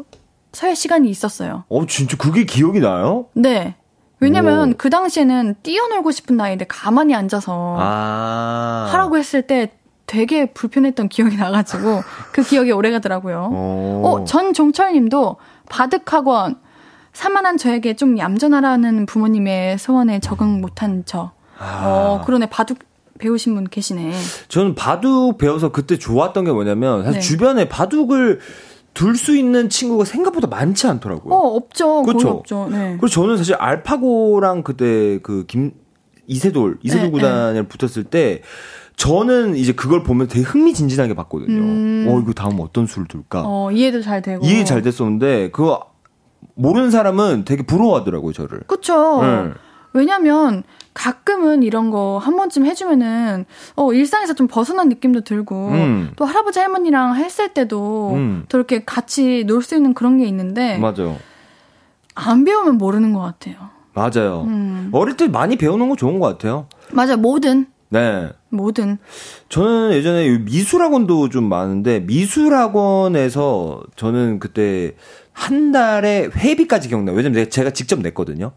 서예 시간이 있었어요. 어, 진짜 그게 기억이 나요? 네. 왜냐면 오. 그 당시에는 뛰어놀고 싶은 나이인데 가만히 앉아서 아. 하라고 했을 때 되게 불편했던 기억이 나가지고 그 기억이 오래 가더라고요. 어. 어, 전종철 님도 바둑학원 사만한 저에게 좀 얌전하라는 부모님의 소원에 적응 못한 저. 아. 어, 그러네. 바둑 배우신 분 계시네. 저는 바둑 배워서 그때 좋았던 게 뭐냐면 사실 네. 주변에 바둑을 둘 수 있는 친구가 생각보다 많지 않더라고요. 어, 없죠. 그쵸? 없죠. 네. 그래서 저는 사실 알파고랑 그때 그 김 이세돌 이세돌 네, 구단에 붙었을 때 저는 이제 그걸 보면 되게 흥미진진하게 봤거든요. 음. 어 이거 다음 어떤 수를 둘까 어, 이해도 잘 되고. 이해 잘 됐었는데 그거 모르는 사람은 되게 부러워하더라고요 저를. 그쵸. 네. 왜냐면 가끔은 이런 거 한 번쯤 해주면은 어 일상에서 좀 벗어난 느낌도 들고 음. 또 할아버지 할머니랑 했을 때도 음. 또 이렇게 같이 놀 수 있는 그런 게 있는데 맞아요. 안 배우면 모르는 것 같아요. 맞아요. 음. 어릴 때 많이 배우는 거 좋은 것 같아요. 맞아 뭐든 네. 뭐든 저는 예전에 미술학원도 좀 많은데 미술학원에서 저는 그때 한 달에 회비까지 기억나요. 왜냐면 제가 직접 냈거든요.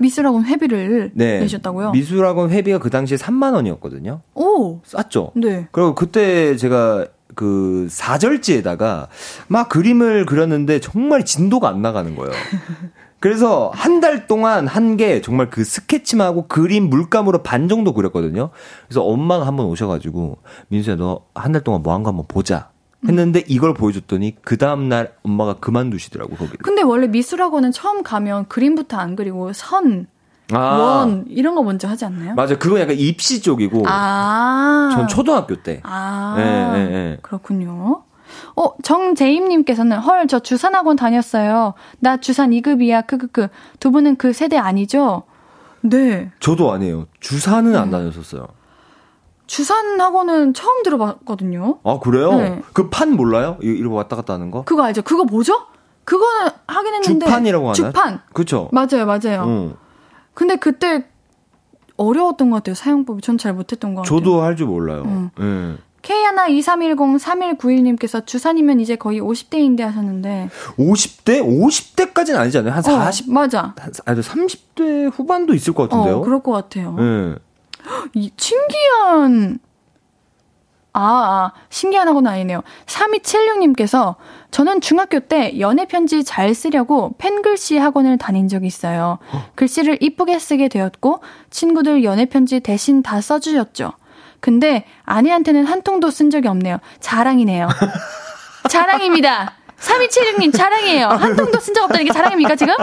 미술학원 회비를 네. 내셨다고요? 미술학원 회비가 그 당시에 3만 원이었거든요. 오, 쌌죠. 네. 그리고 그때 제가 그 사절지에다가 막 그림을 그렸는데 정말 진도가 안 나가는 거예요. 그래서 한 달 동안 한 게 정말 그 스케치하고 그림 물감으로 반 정도 그렸거든요. 그래서 엄마가 한번 오셔가지고 민수야 너 한 달 동안 뭐 한 거 한번 보자. 했는데 이걸 보여줬더니 그 다음 날 엄마가 그만두시더라고 거기를. 근데 원래 미술학원은 처음 가면 그림부터 안 그리고 선, 아, 원 이런 거 먼저 하지 않나요? 맞아. 그건 약간 입시 쪽이고. 아. 전 초등학교 때. 아. 예, 예, 예. 그렇군요. 어, 정재임님께서는, 헐, 저 주산학원 다녔어요. 나 주산 2급이야, 크크크. 두 분은 그 세대 아니죠? 네. 저도 아니에요. 주사는 음. 안 다녔었어요. 주산학원은 처음 들어봤거든요. 아 그래요? 네. 그판 몰라요? 이- 이러고 왔다 갔다 하는 거? 그거 알죠? 그거 뭐죠? 그거는 하긴 했는데. 주판이라고 하나? 주판. 그쵸? 맞아요, 맞아요. 응. 근데 그때 어려웠던 것 같아요, 사용법이. 전 잘 못했던 것 같아요. 저도 할 줄 몰라요. 음. 예. K123103191님께서 주산이면 이제 거의 50대인데 하셨는데. 50대? 50대까지는 아니지 않아요? 한 40, 어, 맞아. 한, 아니, 30대 후반도 있을 것 같은데요? 어, 그럴 것 같아요. 예. 이 신기한 아, 아 신기한 학원 아니네요. 3276님께서 저는 중학교 때 연애 편지 잘 쓰려고 펜글씨 학원을 다닌 적이 있어요. 글씨를 이쁘게 쓰게 되었고 친구들 연애 편지 대신 다 써주셨죠. 근데 아내한테는 한 통도 쓴 적이 없네요. 자랑이네요. 자랑입니다. 3276님 자랑이에요. 한 통도 쓴 적 없다는 게 자랑입니까 지금?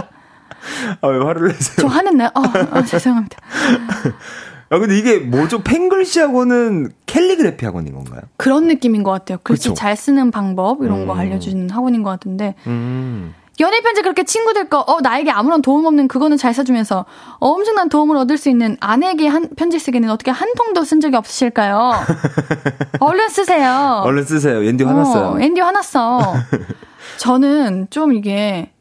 아, 왜 화를 내세요? 저 화냈나요? 어, 어, 죄송합니다. 아, 근데 이게 뭐죠? 펜글씨 학원은 캘리그래피 학원인 건가요? 그런 느낌인 것 같아요. 글씨 그쵸? 잘 쓰는 방법 이런 거 음. 알려주는 학원인 것 같은데 음. 연애 편지 그렇게 친구들 거 어 나에게 아무런 도움 없는 그거는 잘 써주면서 엄청난 도움을 얻을 수 있는 아내에게 한 편지 쓰기는 어떻게 한 통도 쓴 적이 없으실까요? 얼른 쓰세요. 얼른 쓰세요. 앤디 화났어요. 어, 앤디 화났어. 저는 좀 이게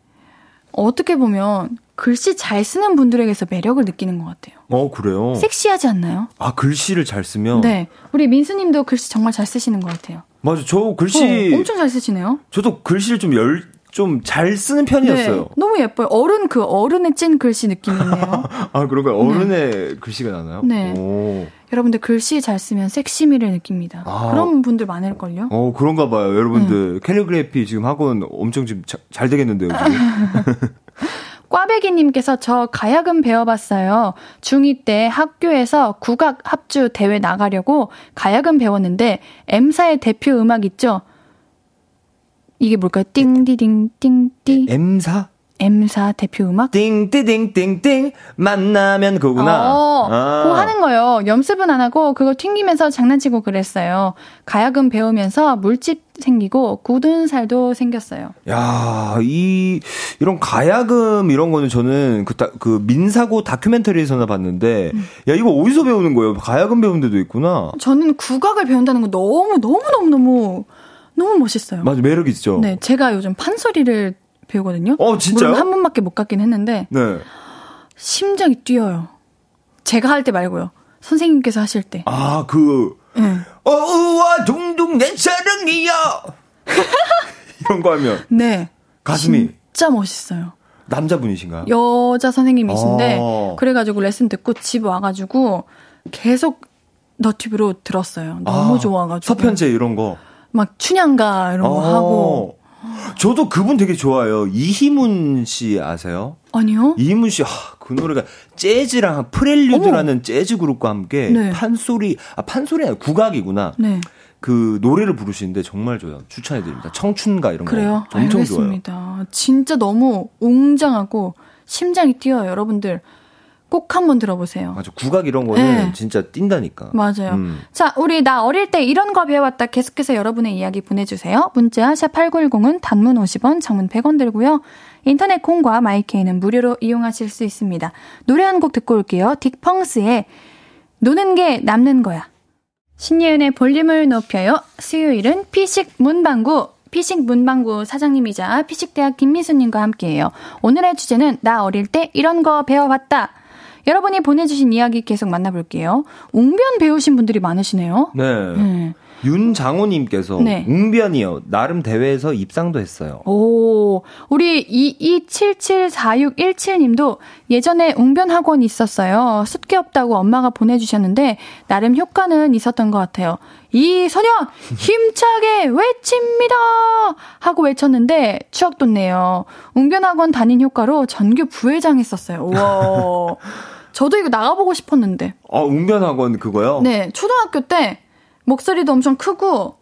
어떻게 보면 글씨 잘 쓰는 분들에게서 매력을 느끼는 것 같아요. 어, 그래요? 섹시하지 않나요? 아, 글씨를 잘 쓰면? 네. 우리 민수님도 글씨 정말 잘 쓰시는 것 같아요. 맞아. 저 글씨, 어, 엄청 잘 쓰시네요. 저도 글씨를 좀 열, 좀 잘 쓰는 편이었어요. 네, 너무 예뻐요. 어른 그 어른의 찐 글씨 느낌이네요. 아, 그런가요? 어른의 글씨가 나나요? 네. 오. 여러분들 글씨 잘 쓰면 섹시미를 느낍니다. 아. 그런 분들 많을걸요? 어, 그런가 봐요. 여러분들. 네. 캘리그래피 지금 학원 엄청 지금 자- 잘 되겠는데요, 지금? 꽈배기님께서 저 가야금 배워봤어요. 중2 때 학교에서 국악 합주 대회 나가려고 가야금 배웠는데 M사의 대표 음악 있죠? 이게 뭘까요? 띵디딩 띵띠 M사? M사 대표 음악? 띵띠딩띵띵 만나면 그거구나. 어, 아. 그거 하는 거요. 연습은 안 하고 그거 튕기면서 장난치고 그랬어요. 가야금 배우면서 물집 생기고 굳은 살도 생겼어요. 야, 이 이런 가야금 이런 거는 저는 그, 다, 그 민사고 다큐멘터리에서나 봤는데 음. 야, 이거 어디서 배우는 거예요? 가야금 배우는 데도 있구나. 저는 국악을 배운다는 거 너무 너무 너무 너무 너무 멋있어요. 맞아. 매력 있죠. 네, 제가 요즘 판소리를 배우거든요. 어, 진짜요? 한 번밖에 못 갔긴 했는데 네. 심장이 뛰어요. 제가 할 때 말고요. 선생님께서 하실 때. 아, 그, 네. 어우와, 둥둥 내 사랑이야! 이런 거 하면. 네. 가슴이. 진짜 멋있어요. 남자분이신가요? 여자 선생님이신데, 어. 그래가지고 레슨 듣고 집 와가지고 계속 너튜브로 들었어요. 너무 아, 좋아가지고. 서편제 이런 거. 막 춘향가 이런 거 어. 하고. 저도 그분 되게 좋아요. 이희문 씨 아세요? 아니요. 이희문 씨, 하, 그 노래가 재즈랑 프렐류드라는. 재즈 그룹과 함께 네. 판소리, 아, 판소리 아니라 국악이구나. 네. 그 노래를 부르시는데 정말 좋아요. 추천해드립니다. 청춘가 이런 그래요? 거. 엄청 알겠습니다. 좋아요. 진짜 너무 웅장하고 심장이 뛰어요, 여러분들. 꼭 한번 들어보세요. 맞아. 국악 이런 거는 네. 진짜 뛴다니까. 맞아요. 음. 자, 우리 나 어릴 때 이런 거 배워왔다. 계속해서 여러분의 이야기 보내주세요. 문자 샵8910은 단문 50원, 장문 100원 들고요. 인터넷 콩과 마이케이는 무료로 이용하실 수 있습니다. 노래 한 곡 듣고 올게요. 딕펑스의 노는 게 남는 거야. 신예은의 볼륨을 높여요. 수요일은 피식 문방구 피식 문방구 사장님이자 피식대학 김미수님과 함께해요. 오늘의 주제는 나 어릴 때 이런 거 배워봤다. 여러분이 보내주신 이야기 계속 만나볼게요. 웅변 배우신 분들이 많으시네요. 네. 네. 윤장호님께서 네. 웅변이요. 나름 대회에서 입상도 했어요. 오, 우리 22774617님도 예전에 웅변 학원이 있었어요. 습기 없다고 엄마가 보내주셨는데 나름 효과는 있었던 것 같아요. 이 소년 힘차게 외칩니다 하고 외쳤는데 추억 돋네요. 웅변 학원 다닌 효과로 전교 부회장 했었어요. 우와. 저도 이거 나가보고 싶었는데. 아, 웅변학원 그거요? 네, 초등학교 때 목소리도 엄청 크고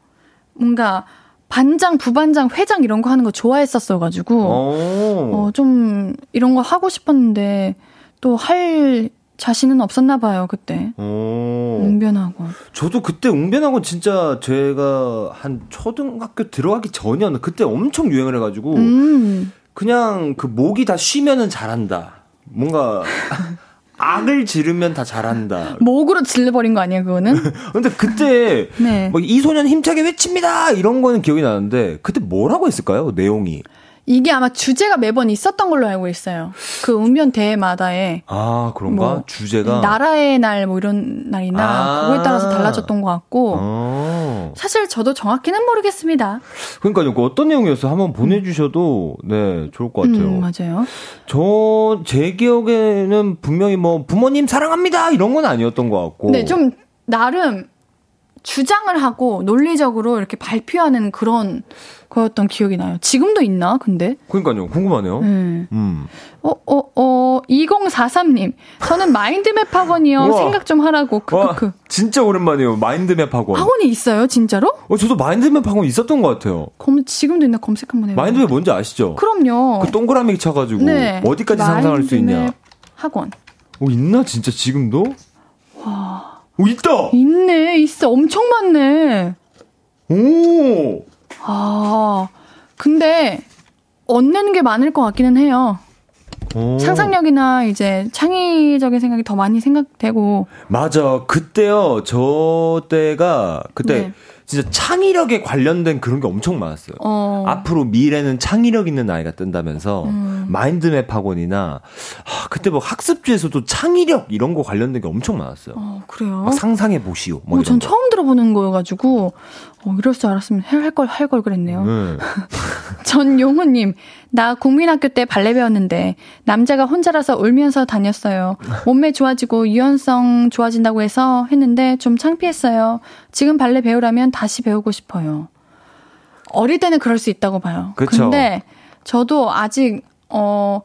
뭔가 반장, 부반장, 회장 이런 거 하는 거 좋아했었어가지고 어, 좀 이런 거 하고 싶었는데 또 할 자신은 없었나 봐요 그때. 웅변학원. 저도 그때 웅변학원 진짜 제가 한 초등학교 들어가기 전이었나 그때 엄청 유행을 해가지고 음. 그냥 그 목이 다 쉬면은 잘한다. 뭔가 악을 지르면 다 잘한다. 목으로 질러버린 거 아니에요, 그거는? 근데 그때 네. 뭐이 소년 힘차게 외칩니다 이런 거는 기억이 나는데 그때 뭐라고 했을까요? 내용이. 이게 아마 주제가 매번 있었던 걸로 알고 있어요. 그 읍면 대회마다에. 아, 그런가? 뭐 주제가? 나라의 날 뭐 이런 날이나 아~ 그거에 따라서 달라졌던 것 같고. 아~ 사실 저도 정확히는 모르겠습니다. 그러니까요. 그 어떤 내용이었어요? 한번 보내주셔도, 네, 좋을 것 같아요. 음, 맞아요. 저, 제 기억에는 분명히 뭐, 부모님 사랑합니다! 이런 건 아니었던 것 같고. 네, 좀, 나름, 주장을 하고 논리적으로 이렇게 발표하는 그런 거였던 기억이 나요. 지금도 있나, 근데? 그러니까요. 궁금하네요. 네. 음. 어, 어, 어, 2043님. 저는 마인드맵 학원이요. 생각 좀 하라고. 크크크. 와, 진짜 오랜만이에요. 마인드맵 학원. 학원이 있어요, 진짜로? 어, 저도 마인드맵 학원 있었던 것 같아요. 검, 지금도 있나 검색 한번 해봐요. 마인드맵 뭔지 아시죠? 그럼요. 그 동그라미 쳐가지고. 네. 어디까지 상상할 수 있냐. 학원. 어, 있나? 진짜 지금도? 와. 오, 있다! 있네, 있어. 엄청 많네. 오! 아, 근데 얻는 게 많을 것 같기는 해요. 오. 상상력이나 이제 창의적인 생각이 더 많이 생각되고. 맞아. 그때요. 저 때가 그때 네. 진짜 창의력에 관련된 그런 게 엄청 많았어요. 어. 앞으로 미래는 창의력 있는 아이가 뜬다면서 음. 마인드맵 학원이나 아, 그때 뭐 학습지에서도 창의력 이런 거 관련된 게 엄청 많았어요. 어, 그래요? 상상해 보시오. 뭐 어, 전 거. 처음 들어보는 거여가지고 어, 이럴 줄 알았으면 할 걸할걸 그랬네요. 네. 전용호님, 나 국민학교 때 발레 배웠는데 남자가 혼자라서 울면서 다녔어요. 몸매 좋아지고 유연성 좋아진다고 해서 했는데 좀 창피했어요. 지금 발레 배우라면 다시 배우고 싶어요. 어릴 때는 그럴 수 있다고 봐요. 그쵸. 근데 저도 아직 어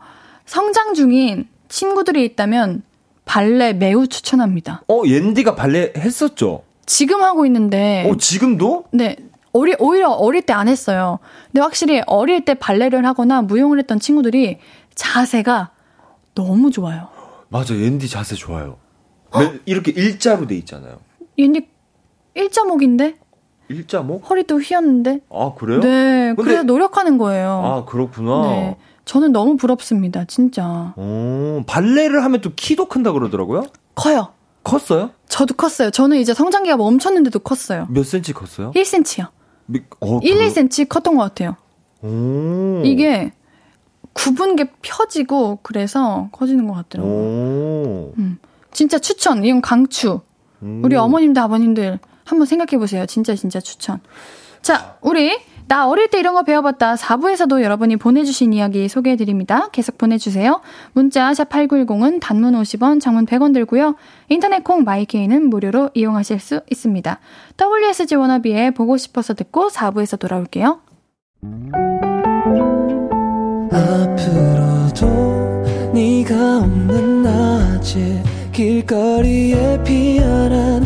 성장 중인 친구들이 있다면 발레 매우 추천합니다. 어, 옌디가 발레 했었죠? 지금 하고 있는데. 어, 지금도? 네. 어리, 오히려 어릴 때 안 했어요. 근데 확실히 어릴 때 발레를 하거나 무용을 했던 친구들이 자세가 너무 좋아요. 맞아, 옌디 자세 좋아요. 이렇게 일자로 돼 있잖아요. 옌디 일자목인데? 일자목? 허리도 휘었는데? 아, 그래요? 네. 그래서 노력하는 거예요. 아, 그렇구나. 네. 저는 너무 부럽습니다, 진짜. 오, 발레를 하면 또 키도 큰다 그러더라고요? 커요. 컸어요? 저도 컸어요. 저는 이제 성장기가 멈췄는데도 컸어요. 몇 센치 컸어요? 1cm요. 미, 어, 1, 그... 2cm 컸던 것 같아요. 오. 이게 굽은 게 펴지고 그래서 커지는 것 같더라고요. 음. 진짜 추천. 이건 강추. 우리 어머님들, 아버님들 한번 생각해 보세요. 진짜 진짜 추천. 자, 우리 나 어릴 때 이런 거 배워봤다. 4부에서도 여러분이 보내주신 이야기 소개해드립니다. 계속 보내주세요. 문자 샵 8910은 단문 50원, 장문 100원 들고요. 인터넷 콩 마이케이는 무료로 이용하실 수 있습니다. WSG 워너비에 보고 싶어서 듣고 4부에서 돌아올게요. 앞으로도 네가 없는 낮에 길거리에 피어난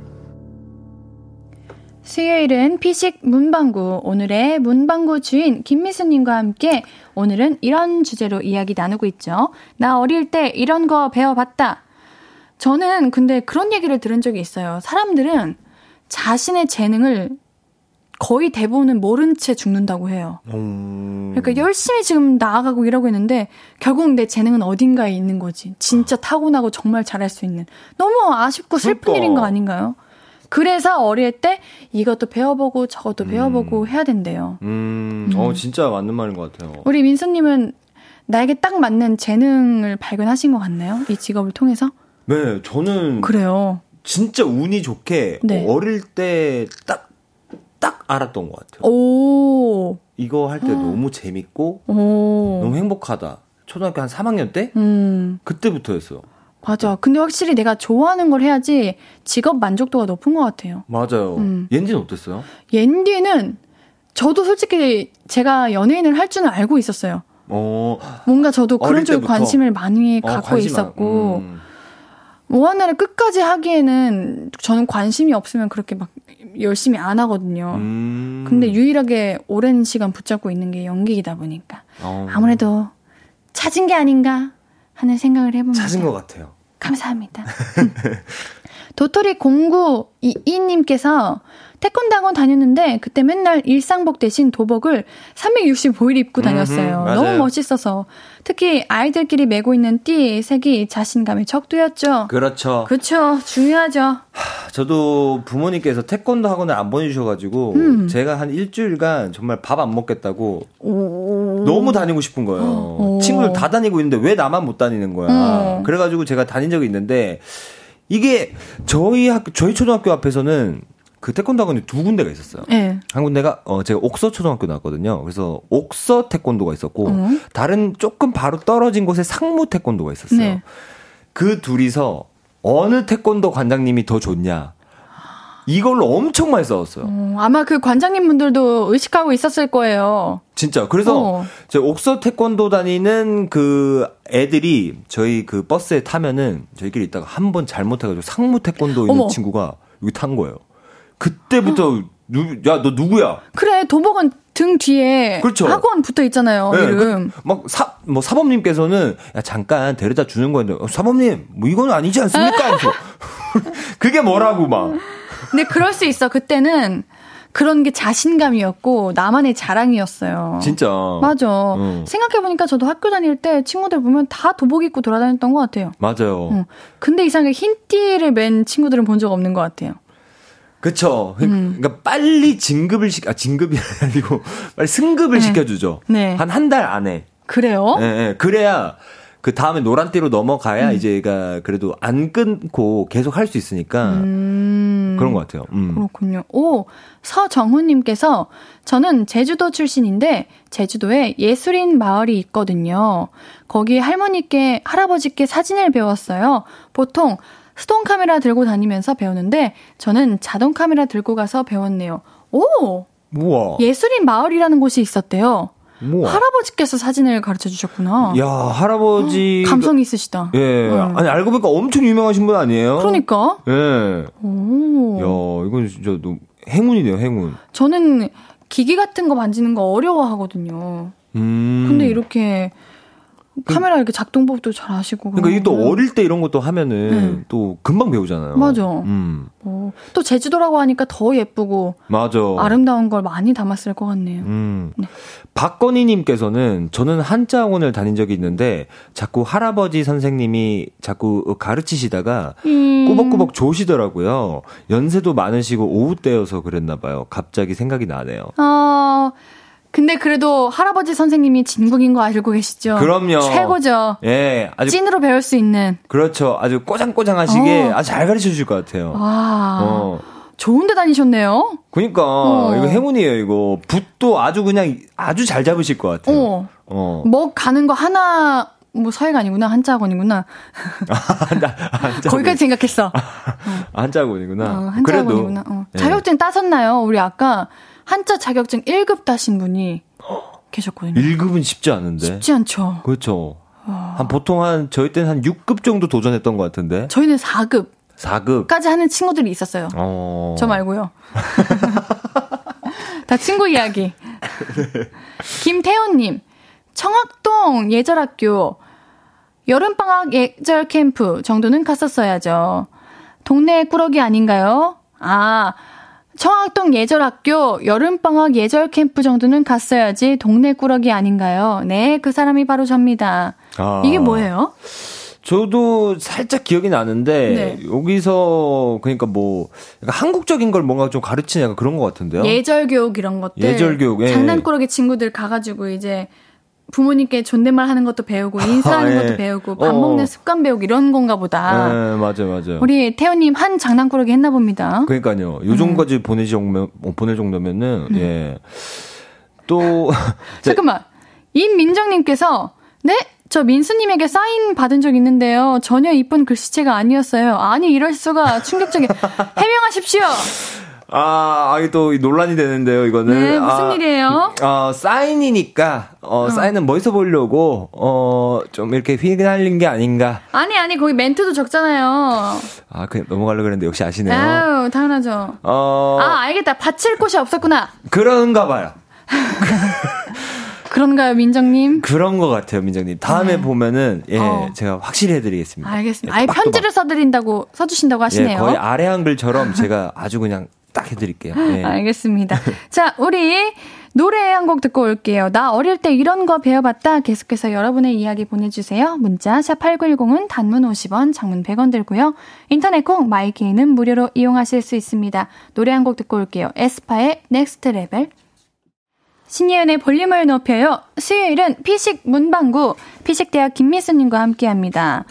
수요일은 피식 문방구. 오늘의 문방구 주인 김미수님과 함께 오늘은 이런 주제로 이야기 나누고 있죠. 나 어릴 때 이런 거 배워봤다. 저는 근데 그런 얘기를 들은 적이 있어요. 사람들은 자신의 재능을 거의 대부분은 모른 채 죽는다고 해요. 음. 그러니까 열심히 지금 나아가고 일하고 있는데 결국 내 재능은 어딘가에 있는 거지. 진짜 타고나고 정말 잘할 수 있는. 너무 아쉽고 슬픈 그러니까. 일인 거 아닌가요? 그래서 어릴 때 이것도 배워보고 저것도 배워보고 해야 된대요. 음, 어, 진짜 맞는 말인 것 같아요. 우리 민수님은 나에게 딱 맞는 재능을 발견하신 것 같나요? 이 직업을 통해서? 네, 저는 그래요. 진짜 운이 좋게 네. 어릴 때 딱, 딱 알았던 것 같아요. 오, 이거 할 때 너무 재밌고 오, 너무 행복하다. 초등학교 한 3학년 때? 음, 그때부터였어요. 맞아. 근데 확실히 내가 좋아하는 걸 해야지 직업 만족도가 높은 것 같아요. 맞아요. 음. 옌디는 어땠어요? 옌디는 저도 솔직히 제가 연예인을 할 줄은 알고 있었어요. 어, 뭔가 저도 그런 쪽에? 관심을 많이 어, 갖고 관심 있었고, 음. 뭐 하나를 끝까지 하기에는 저는 관심이 없으면 그렇게 막 열심히 안 하거든요. 음. 근데 유일하게 오랜 시간 붙잡고 있는 게 연기이다 보니까 어. 아무래도 찾은 게 아닌가 하는 생각을 해봅니다. 찾은 것 같아요. 감사합니다. 도토리 0922님께서 태권도 학원 다녔는데 그때 맨날 일상복 대신 도복을 365일 입고 다녔어요. 음흠. 너무 멋있어서 특히 아이들끼리 메고 있는 띠 색이 자신감의 척도였죠. 그렇죠. 그렇죠. 중요하죠. 저도 부모님께서 태권도 학원을 안 보내주셔가지고 음. 제가 한 일주일간 정말 밥 안 먹겠다고 너무 다니고 싶은 거예요. 오. 친구들 다 다니고 있는데 왜 나만 못 다니는 거야. 음. 그래가지고 제가 다닌 적이 있는데 이게 저희 학 저희 초등학교 앞에서는 그 태권도 학원이 두 군데가 있었어요. 네. 한 군데가 어 제가 옥서 초등학교 나왔거든요. 그래서 옥서 태권도가 있었고 음. 다른 조금 바로 떨어진 곳에 상무 태권도가 있었어요. 네. 그 둘이서 어느 태권도 관장님이 더 좋냐 이걸로 엄청 많이 싸웠어요. 어, 아마 그 관장님 분들도 의식하고 있었을 거예요. 진짜. 그래서 어. 제 옥서 태권도 다니는 그 애들이 저희 그 버스에 타면은 저희끼리 있다가 한 번 잘못해가지고 상무 태권도 있는 어머. 친구가 여기 탄 거예요. 그때부터 누, 야, 너 누구야? 그래 도복은 등 뒤에 그렇죠. 학원 붙어 있잖아요. 네, 이름. 그, 막, 사, 뭐, 사범님께서는, 야, 잠깐 데려다 주는 건데, 어, 사범님, 뭐, 이건 아니지 않습니까? 그게 뭐라고, 막. 근데 그럴 수 있어. 그때는 그런 게 자신감이었고 나만의 자랑이었어요. 진짜. 맞아. 음. 생각해 보니까 저도 학교 다닐 때 친구들 보면 다 도복 입고 돌아다녔던 것 같아요. 맞아요. 어. 근데 이상하게 흰 띠를 맨 친구들은 본 적 없는 것 같아요. 그쵸. 음. 그러니까 빨리 진급을 시, 아, 진급이 아니고, 빨리 승급을 시켜주죠. 네. 한 한 달 안에. 그래요? 예, 예. 그래야, 그 다음에 노란띠로 넘어가야 음. 이제 얘가 그래도 안 끊고 계속 할 수 있으니까. 음. 그런 것 같아요. 음. 그렇군요. 오, 서정훈님께서 저는 제주도 출신인데 제주도에 예술인 마을이 있거든요. 거기 할머니께 할아버지께 사진을 배웠어요. 보통 스톤 카메라 들고 다니면서 배우는데 저는 자동 카메라 들고 가서 배웠네요. 오, 우와. 예술인 마을이라는 곳이 있었대요. 우와. 할아버지께서 사진을 가르쳐 주셨구나. 야, 할아버지. 감성 있으시다. 예. 음. 아니, 알고 보니까 엄청 유명하신 분 아니에요? 그러니까. 예. 오. 야, 이건 진짜 너무 행운이네요, 행운. 저는 기기 같은 거 만지는 거 어려워하거든요. 음. 근데 이렇게 카메라 이렇게 작동법도 잘 아시고. 그러니까 이게 또. 어릴 때 이런 것도 하면은 네. 또 금방 배우잖아요. 맞아. 음, 어, 또 제주도라고 하니까 더 예쁘고 맞아. 아름다운 걸 많이 담았을 것 같네요. 음. 네. 박건희님께서는 저는 한자 학원을 다닌 적이 있는데 자꾸 할아버지 선생님이 자꾸 가르치시다가 음. 꾸벅꾸벅 조시더라고요. 연세도 많으시고 오후 때여서 그랬나 봐요. 갑자기 생각이 나네요. 어, 근데 그래도 할아버지 선생님이 진국인 거 알고 계시죠? 그럼요. 최고죠. 예, 아주 찐으로 배울 수 있는. 그렇죠. 아주 꼬장꼬장하시게 어. 아주 잘 가르쳐 주실 것 같아요. 와. 어. 좋은 데 다니셨네요. 그러니까 어. 이거 행운이에요, 이거. 붓도 아주 그냥 아주 잘 잡으실 것 같아요. 어. 어. 뭐 가는 거 하나 뭐 사회가 아니구나 한자 학원이구나 한자 거기까지 생각했어 한자 학원이구나. 어, 한자 그래도 학원이구나 어. 예. 자격증 따셨나요 우리 아까 한자 자격증 1급 따신 분이 계셨거든요 1급은 쉽지 않은데. 쉽지 않죠 그렇죠. 한 보통 한 저희 때는 한 6급 정도 도전했던 것 같은데. 저희는 4급까지 4급. 하는 친구들이 있었어요 어. 저 말고요 다 친구 이야기 김태훈님 청학동 예절학교 여름방학 예절 캠프 정도는 갔었어야죠. 동네 꾸러기 아닌가요? 아, 청학동 예절학교 여름방학 예절 캠프 정도는 갔어야지 동네 꾸러기 아닌가요? 네, 그 사람이 바로 접니다. 아. 이게 뭐예요? 저도 살짝 기억이 나는데 네. 여기서 그러니까 뭐 한국적인 걸 뭔가 좀 가르치는 약간 그런 것 같은데요. 예절 교육 이런 것들. 예절 교육, 예. 장난꾸러기 친구들 가가지고 이제 부모님께 존댓말 하는 것도 배우고 인사하는 아, 예. 것도 배우고 밥 어. 먹는 습관 배우고 이런 건가 보다. 네, 맞아요, 맞아요. 우리 태호님 한 장난꾸러기 했나 봅니다. 그러니까요. 요 정도까지 보낼 정도 어, 보낼 정도면은 네. 예. 또 잠깐만. 임민정님께서 네? 저 민수님에게 사인 받은 적 있는데요. 전혀 이쁜 글씨체가 아니었어요. 아니 이럴 수가 충격적인. 해명하십시오. 아, 아이 또 논란이 되는데요, 이거는. 네, 무슨 아, 일이에요? 어, 사인이니까, 어, 사인은 멋있어 보이려고, 어, 좀 이렇게 휘날린 게 아닌가. 아니 아니 거기 멘트도 적잖아요. 아, 그냥 넘어가려고 그랬는데 역시 아시네요. 아유 당연하죠. 어, 아 알겠다. 받칠 곳이 없었구나. 그런가 봐요. 그런가요 민정님? 그런 것 같아요, 민정님. 다음에 보면은, 예, 어. 제가 확실히 해드리겠습니다. 알겠습니다. 예, 아예. 편지를 써드린다고 써주신다고 예, 하시네요. 거의 아래 한글처럼 제가 아주 그냥 딱 해드릴게요. 예. 알겠습니다. 자, 우리 노래 한 곡 듣고 올게요. 나 어릴 때 이런 거 배워봤다. 계속해서 여러분의 이야기 보내주세요. 문자 샵8910은 단문 50원, 장문 100원 들고요. 인터넷 콩 my K는 무료로 이용하실 수 있습니다. 노래 한 곡 듣고 올게요. aespa의 Next Level. 신예은의 볼륨을 높여요. 수요일은 피식 문방구, 피식대학 김미수님과 함께 합니다.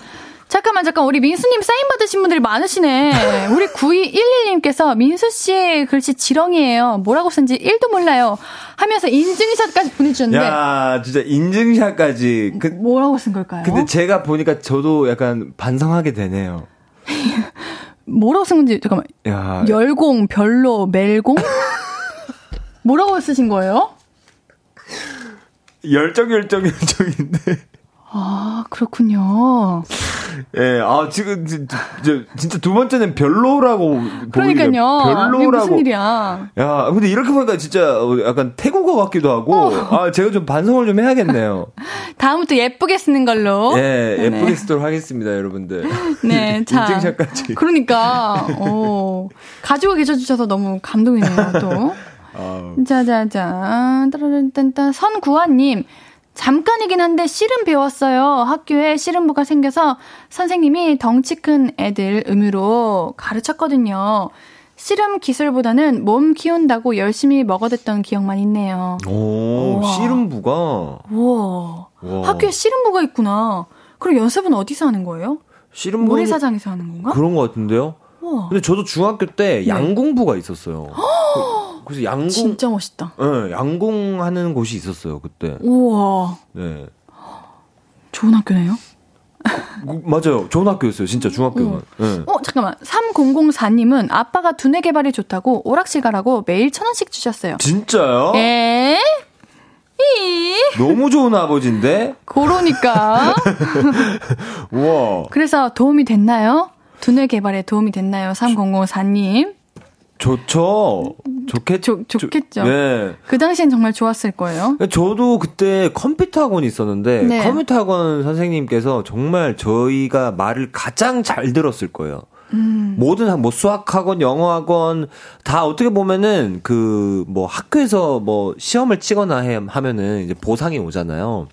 잠깐만, 잠깐, 우리 민수님 사인 받으신 분들이 많으시네. 우리 9211님께서 민수 씨 글씨 지렁이에요. 뭐라고 쓴지 1도 몰라요. 하면서 인증샷까지 보내주셨는데. 야, 진짜 인증샷까지. 그, 뭐라고 쓴 걸까요? 근데 제가 보니까 저도 약간 반성하게 되네요. 뭐라고 쓴 건지, 잠깐만. 야, 열공, 별로, 멜공? 뭐라고 쓰신 거예요? 열정, 열정, 열정인데. 아, 그렇군요. 예, 아, 지금, 진짜 두 번째는 별로라고. 그러니까요. 이게 별로라고. 무슨 일이야. 야, 근데 이렇게 보니까 진짜 약간 태국어 같기도 하고, 어. 아, 제가 좀 반성을 좀 해야겠네요. 다음부터 예쁘게 쓰는 걸로. 예, 예쁘게 네. 쓰도록 하겠습니다, 여러분들. 네, 자. 인증샷까지. 그러니까, 오. 가지고 계셔주셔서 너무 감동이네요, 또. 아, 짜자자. 따라란딴딴. 선구아님. 잠깐이긴 한데 씨름 배웠어요. 학교에 씨름부가 생겨서 선생님이 덩치 큰 애들 의무로 가르쳤거든요. 씨름 기술보다는 몸 키운다고 열심히 먹어댔던 기억만 있네요. 오, 우와. 씨름부가. 우와. 와. 학교에 씨름부가 있구나. 그럼 연습은 어디서 하는 거예요? 씨름부. 모래사장에서 하는 건가? 그런 것 같은데요? 우와. 근데 저도 중학교 때 네. 양궁부가 있었어요. 그- 그래서 양궁, 진짜 멋있다. 예, 양궁하는 곳이 있었어요, 그때. 우와. 네. 좋은 학교네요. 그- 맞아요. 좋은 학교였어요, 진짜 중학교는. 예. 어, 잠깐만. 3004님은 아빠가 두뇌 개발이 좋다고 오락실 가라고 매일 천 원씩 주셨어요. 진짜요? 에? 이? 너무 좋은 아버지인데? 그러니까. 우와. 그래서 도움이 됐나요? 두뇌 개발에 도움이 됐나요? 3004님. 좋죠. 좋겠, 좋, 좋겠죠. 네. 그 당시엔 정말 좋았을 거예요. 저도 그때 컴퓨터 학원이 있었는데 네. 컴퓨터 학원 선생님께서 정말 저희가 말을 가장 잘 들었을 거예요. 음. 모든 학- 뭐 수학 학원, 영어 학원 다 어떻게 보면은 그 뭐 학교에서 뭐 시험을 치거나 해, 하면은 이제 보상이 오잖아요.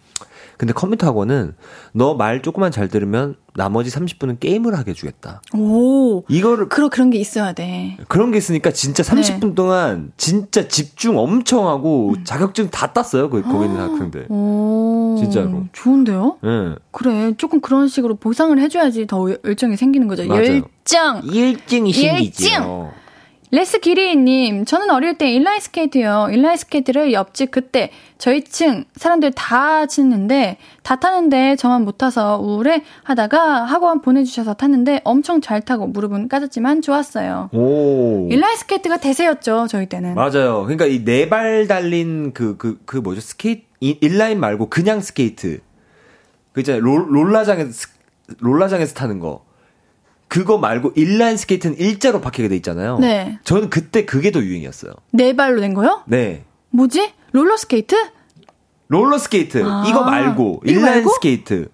근데 컴퓨터 학원은 너 말 조금만 잘 들으면 나머지 30분은 게임을 하게 해주겠다. 오. 이거를 그런 그런 게 있어야 돼. 그런 게 있으니까 진짜 30분 동안 진짜 집중 엄청 하고 자격증 다 땄어요. 그 거기 있는 학생들. 오. 진짜로. 좋은데요? 예. 그래. 조금 그런 식으로 보상을 해줘야지 더 열정이 생기는 거죠. 맞아요. 열정! 열정이 열정! 레스 기리님, 저는 어릴 때 인라인 스케이트요. 인라인 스케이트를 옆집 그때 저희 층 사람들 다 치는데 다 타는데 저만 못 타서 우울해 하다가 학원 보내주셔서 탔는데 엄청 잘 타고 무릎은 까졌지만 좋았어요. 오. 인라인 스케이트가 대세였죠 저희 때는. 맞아요. 그러니까 이 네 발 달린 그, 그, 그 뭐죠? 스케이트, 이- 인라인 말고 그냥 스케이트. 그 있잖아요. 롤, 롤라장에서, 스- 롤라장에서 타는 거. 그거 말고 인라인 스케이트는 일자로 바퀴가 돼 있잖아요. 네. 저는 그때 그게 더 유행이었어요. 네 발로 된 거요? 네. 뭐지? 롤러 스케이트? 롤러 스케이트. 아, 이거 말고. 이거 인라인 말고? 스케이트.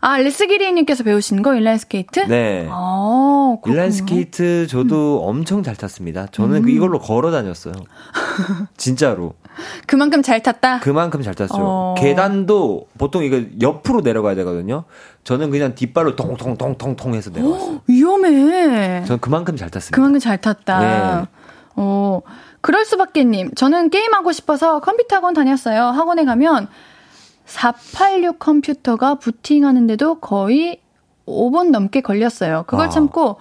아 레스 기리님께서 배우신 거 인라인 스케이트? 네. 아, 그렇군요. 인라인 스케이트 저도 엄청 잘 탔습니다. 저는 그 이걸로 걸어 다녔어요. 진짜로. 그만큼 잘 탔다. 그만큼 잘 탔죠. 어. 계단도 보통 이거 옆으로 내려가야 되거든요. 저는 그냥 뒷발로 통통통통통 해서 내려갔어요. 위험해. 저는 그만큼 잘 탔습니다. 그만큼 잘 탔다. 네. 어, 그럴 수밖에님. 저는 게임하고 싶어서 컴퓨터 학원 다녔어요. 학원에 가면 486 컴퓨터가 부팅하는데도 거의 5분 넘게 걸렸어요. 그걸 아. 참고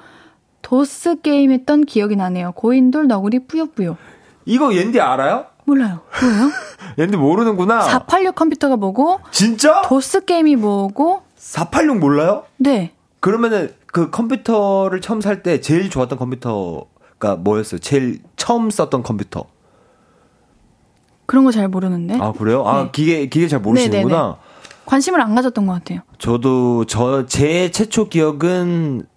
도스 게임 했던 기억이 나네요. 고인돌 너구리 뿌요뿌요. 이거 옌디 알아요? 몰라요. 뭐예요? 옌디 모르는구나. 486 컴퓨터가 뭐고, 진짜? 도스 게임이 뭐고, 486 몰라요? 네. 그러면은 그 컴퓨터를 처음 살 때 제일 좋았던 컴퓨터가 뭐였어요? 제일 처음 썼던 컴퓨터. 그런 거 잘 모르는데. 아, 그래요? 아, 네. 기계 기계 잘 모르시는구나. 네네네. 관심을 안 가졌던 것 같아요. 저도 저 제 최초 기억은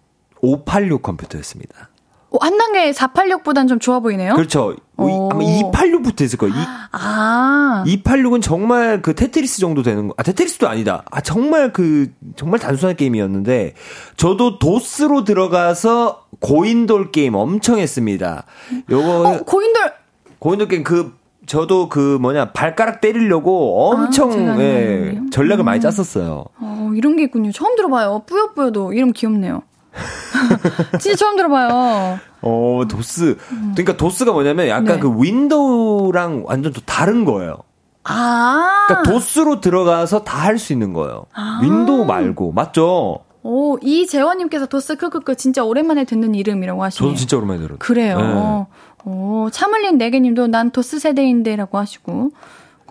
586 컴퓨터였습니다. 오, 한 단계 486보단 좀 좋아 보이네요. 그렇죠. 오. 아마 286부터 있을 거예요. 아. 2, 286은 정말 그 테트리스 정도 되는 거. 아, 테트리스도 아니다. 아, 정말 그 정말 단순한 게임이었는데 저도 도스로 들어가서 고인돌 게임 엄청 했습니다. 요거 어, 고인돌 고인돌 게임 그 저도 그 뭐냐 발가락 때리려고 엄청 아, 예, 전략을 많이 음. 짰었어요. 어, 이런 게 있군요. 처음 들어봐요. 뿌요뿌요도 이름 귀엽네요. 진짜 처음 들어봐요. 어, 도스. 그러니까 도스가 뭐냐면 약간 네. 그 윈도우랑 완전 또 다른 거예요. 아. 그러니까 도스로 들어가서 다 할 수 있는 거예요. 윈도우 말고. 맞죠? 오, 이재원님께서 도스 크크크 진짜 오랜만에 듣는 이름이라고 하시네요. 저도 진짜 오랜만에 들었어요. 그래요. 네. 오, 차물린 네개님도 난 도스 세대인데라고 하시고.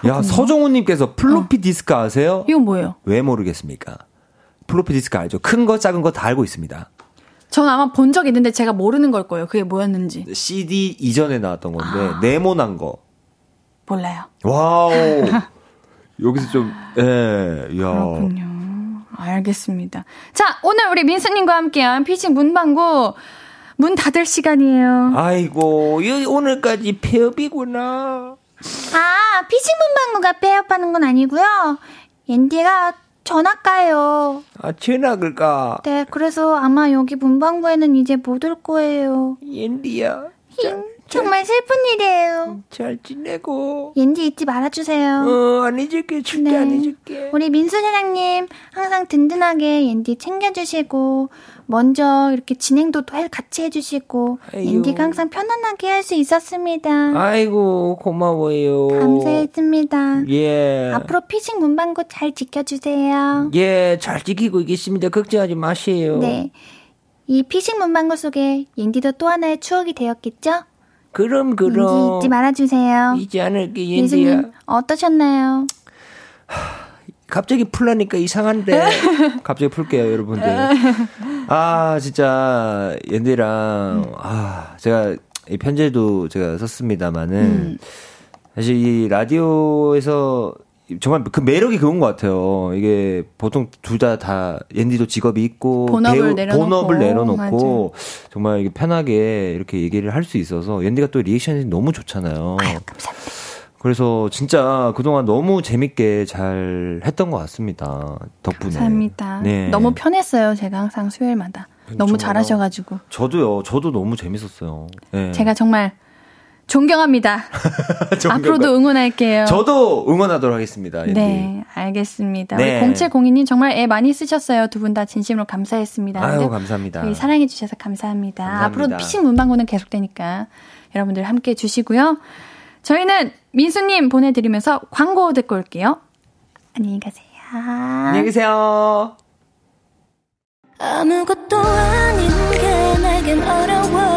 야, 서정훈님께서 플로피 디스크 아세요? 이건 뭐예요? 왜 모르겠습니까? 플로피 디스크 알죠? 큰 거, 작은 거 다 알고 있습니다. 전 아마 본 적 있는데 제가 모르는 걸 거예요. 그게 뭐였는지. CD 이전에 나왔던 건데, 아. 네모난 거. 몰라요. 와우. 여기서 좀, 예, 야. 그렇군요. 알겠습니다. 자, 오늘 우리 민수님과 함께한 피식 문방구 문 닫을 시간이에요. 아이고, 이 오늘까지 폐업이구나. 아, 피식 문방구가 폐업하는 건 아니고요. 옌디가 전학 가요. 아, 전학을 가. 네, 그래서 아마 여기 문방구에는 이제 못 올 거예요. 옌디야. 힝, 정말 슬픈 일이에요. 잘 지내고. 옌디 잊지 말아주세요. 어, 안 잊을게. 절대 네. 안 잊을게. 우리 민수 사장님 항상 든든하게 옌디 챙겨주시고 먼저 이렇게 진행도 같이 해주시고. 옌디가 항상 편안하게 할 수 있었습니다. 아이고, 고마워요. 감사했습니다. 예. 앞으로 피싱 문방구 잘 지켜주세요. 예, 잘 지키고 있겠습니다. 걱정하지 마세요. 네. 이 피싱 문방구 속에 옌디도 또 하나의 추억이 되었겠죠? 그럼, 옌디 잊지 말아주세요. 잊지 않을게, 민수님 어떠셨나요? 갑자기 풀라니까 이상한데. 갑자기 풀게요, 여러분들. 아, 진짜, 옌디랑, 아, 제가 이 편지도 제가 썼습니다만은, 사실 이 라디오에서 정말 그 매력이 그건 것 같아요. 이게 보통 둘다다 옌디도 직업이 있고 본업을 배우, 내려놓고. 본업을 내려놓고. 정말 이게 편하게 이렇게 얘기를 할 수 있어서 옌디가 또 리액션이 너무 좋잖아요. 아유, 감사합니다. 그래서 진짜 그동안 너무 재밌게 잘 했던 것 같습니다. 덕분에. 감사합니다. 네. 너무 편했어요. 제가 항상 수요일마다. 너무? 잘하셔가지고. 저도요. 저도 너무 재밌었어요. 네. 제가 정말 존경합니다. 앞으로도 응원할게요. 저도 응원하도록 하겠습니다. 옌디. 네, 알겠습니다. 네. 우리 0702님 정말 애 많이 쓰셨어요. 두 분 다 진심으로 감사했습니다. 아유 네. 감사합니다. 사랑해주셔서 감사합니다. 감사합니다. 앞으로 피싱 문방구는 계속되니까 여러분들 함께 해주시고요. 저희는 민수님 보내드리면서 광고 듣고 올게요. 안녕히 가세요. 안녕히 계세요. 아무것도 아닌 게 내겐 어려워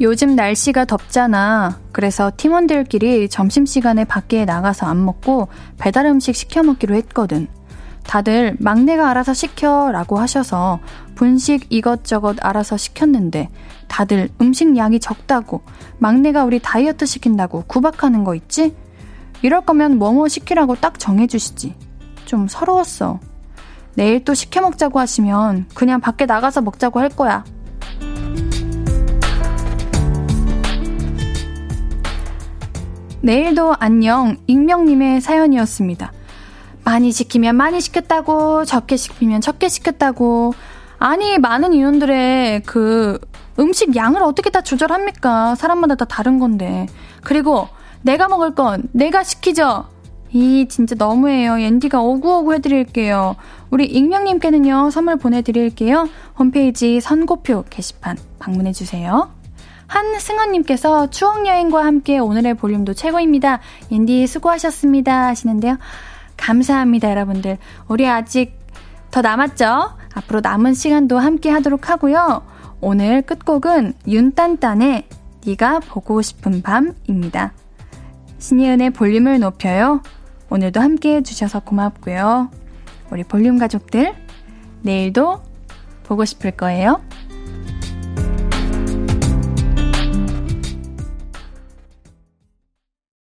요즘 날씨가 덥잖아. 그래서 팀원들끼리 점심시간에 밖에 나가서 안 먹고 배달 음식 시켜 먹기로 했거든. 다들 막내가 알아서 시켜 라고 하셔서 분식 이것저것 알아서 시켰는데 다들 음식 양이 적다고 막내가 우리 다이어트 시킨다고 구박하는 거 있지? 이럴 거면 뭐뭐 시키라고 딱 정해주시지. 좀 서러웠어. 내일 또 시켜 먹자고 하시면 그냥 밖에 나가서 먹자고 할 거야. 내일도 안녕 익명님의 사연이었습니다. 많이 시키면 많이 시켰다고 적게 시키면 적게 시켰다고 아니 많은 인원들의 그 음식 양을 어떻게 다 조절합니까? 사람마다 다 다른 건데 그리고 내가 먹을 건 내가 시키죠. 이 진짜 너무해요. 옌디가 오구오구 해드릴게요. 우리 익명님께는요 선물 보내드릴게요. 홈페이지 선고표 게시판 방문해주세요. 한승헌님께서 추억여행과 함께 오늘의 볼륨도 최고입니다. 옌디 수고하셨습니다 하시는데요. 감사합니다 여러분들. 우리 아직 더 남았죠? 앞으로 남은 시간도 함께 하도록 하고요. 오늘 끝곡은 윤딴딴의 네가 보고 싶은 밤입니다. 신예은의 볼륨을 높여요. 오늘도 함께 해주셔서 고맙고요. 우리 볼륨 가족들, 내일도 보고 싶을 거예요.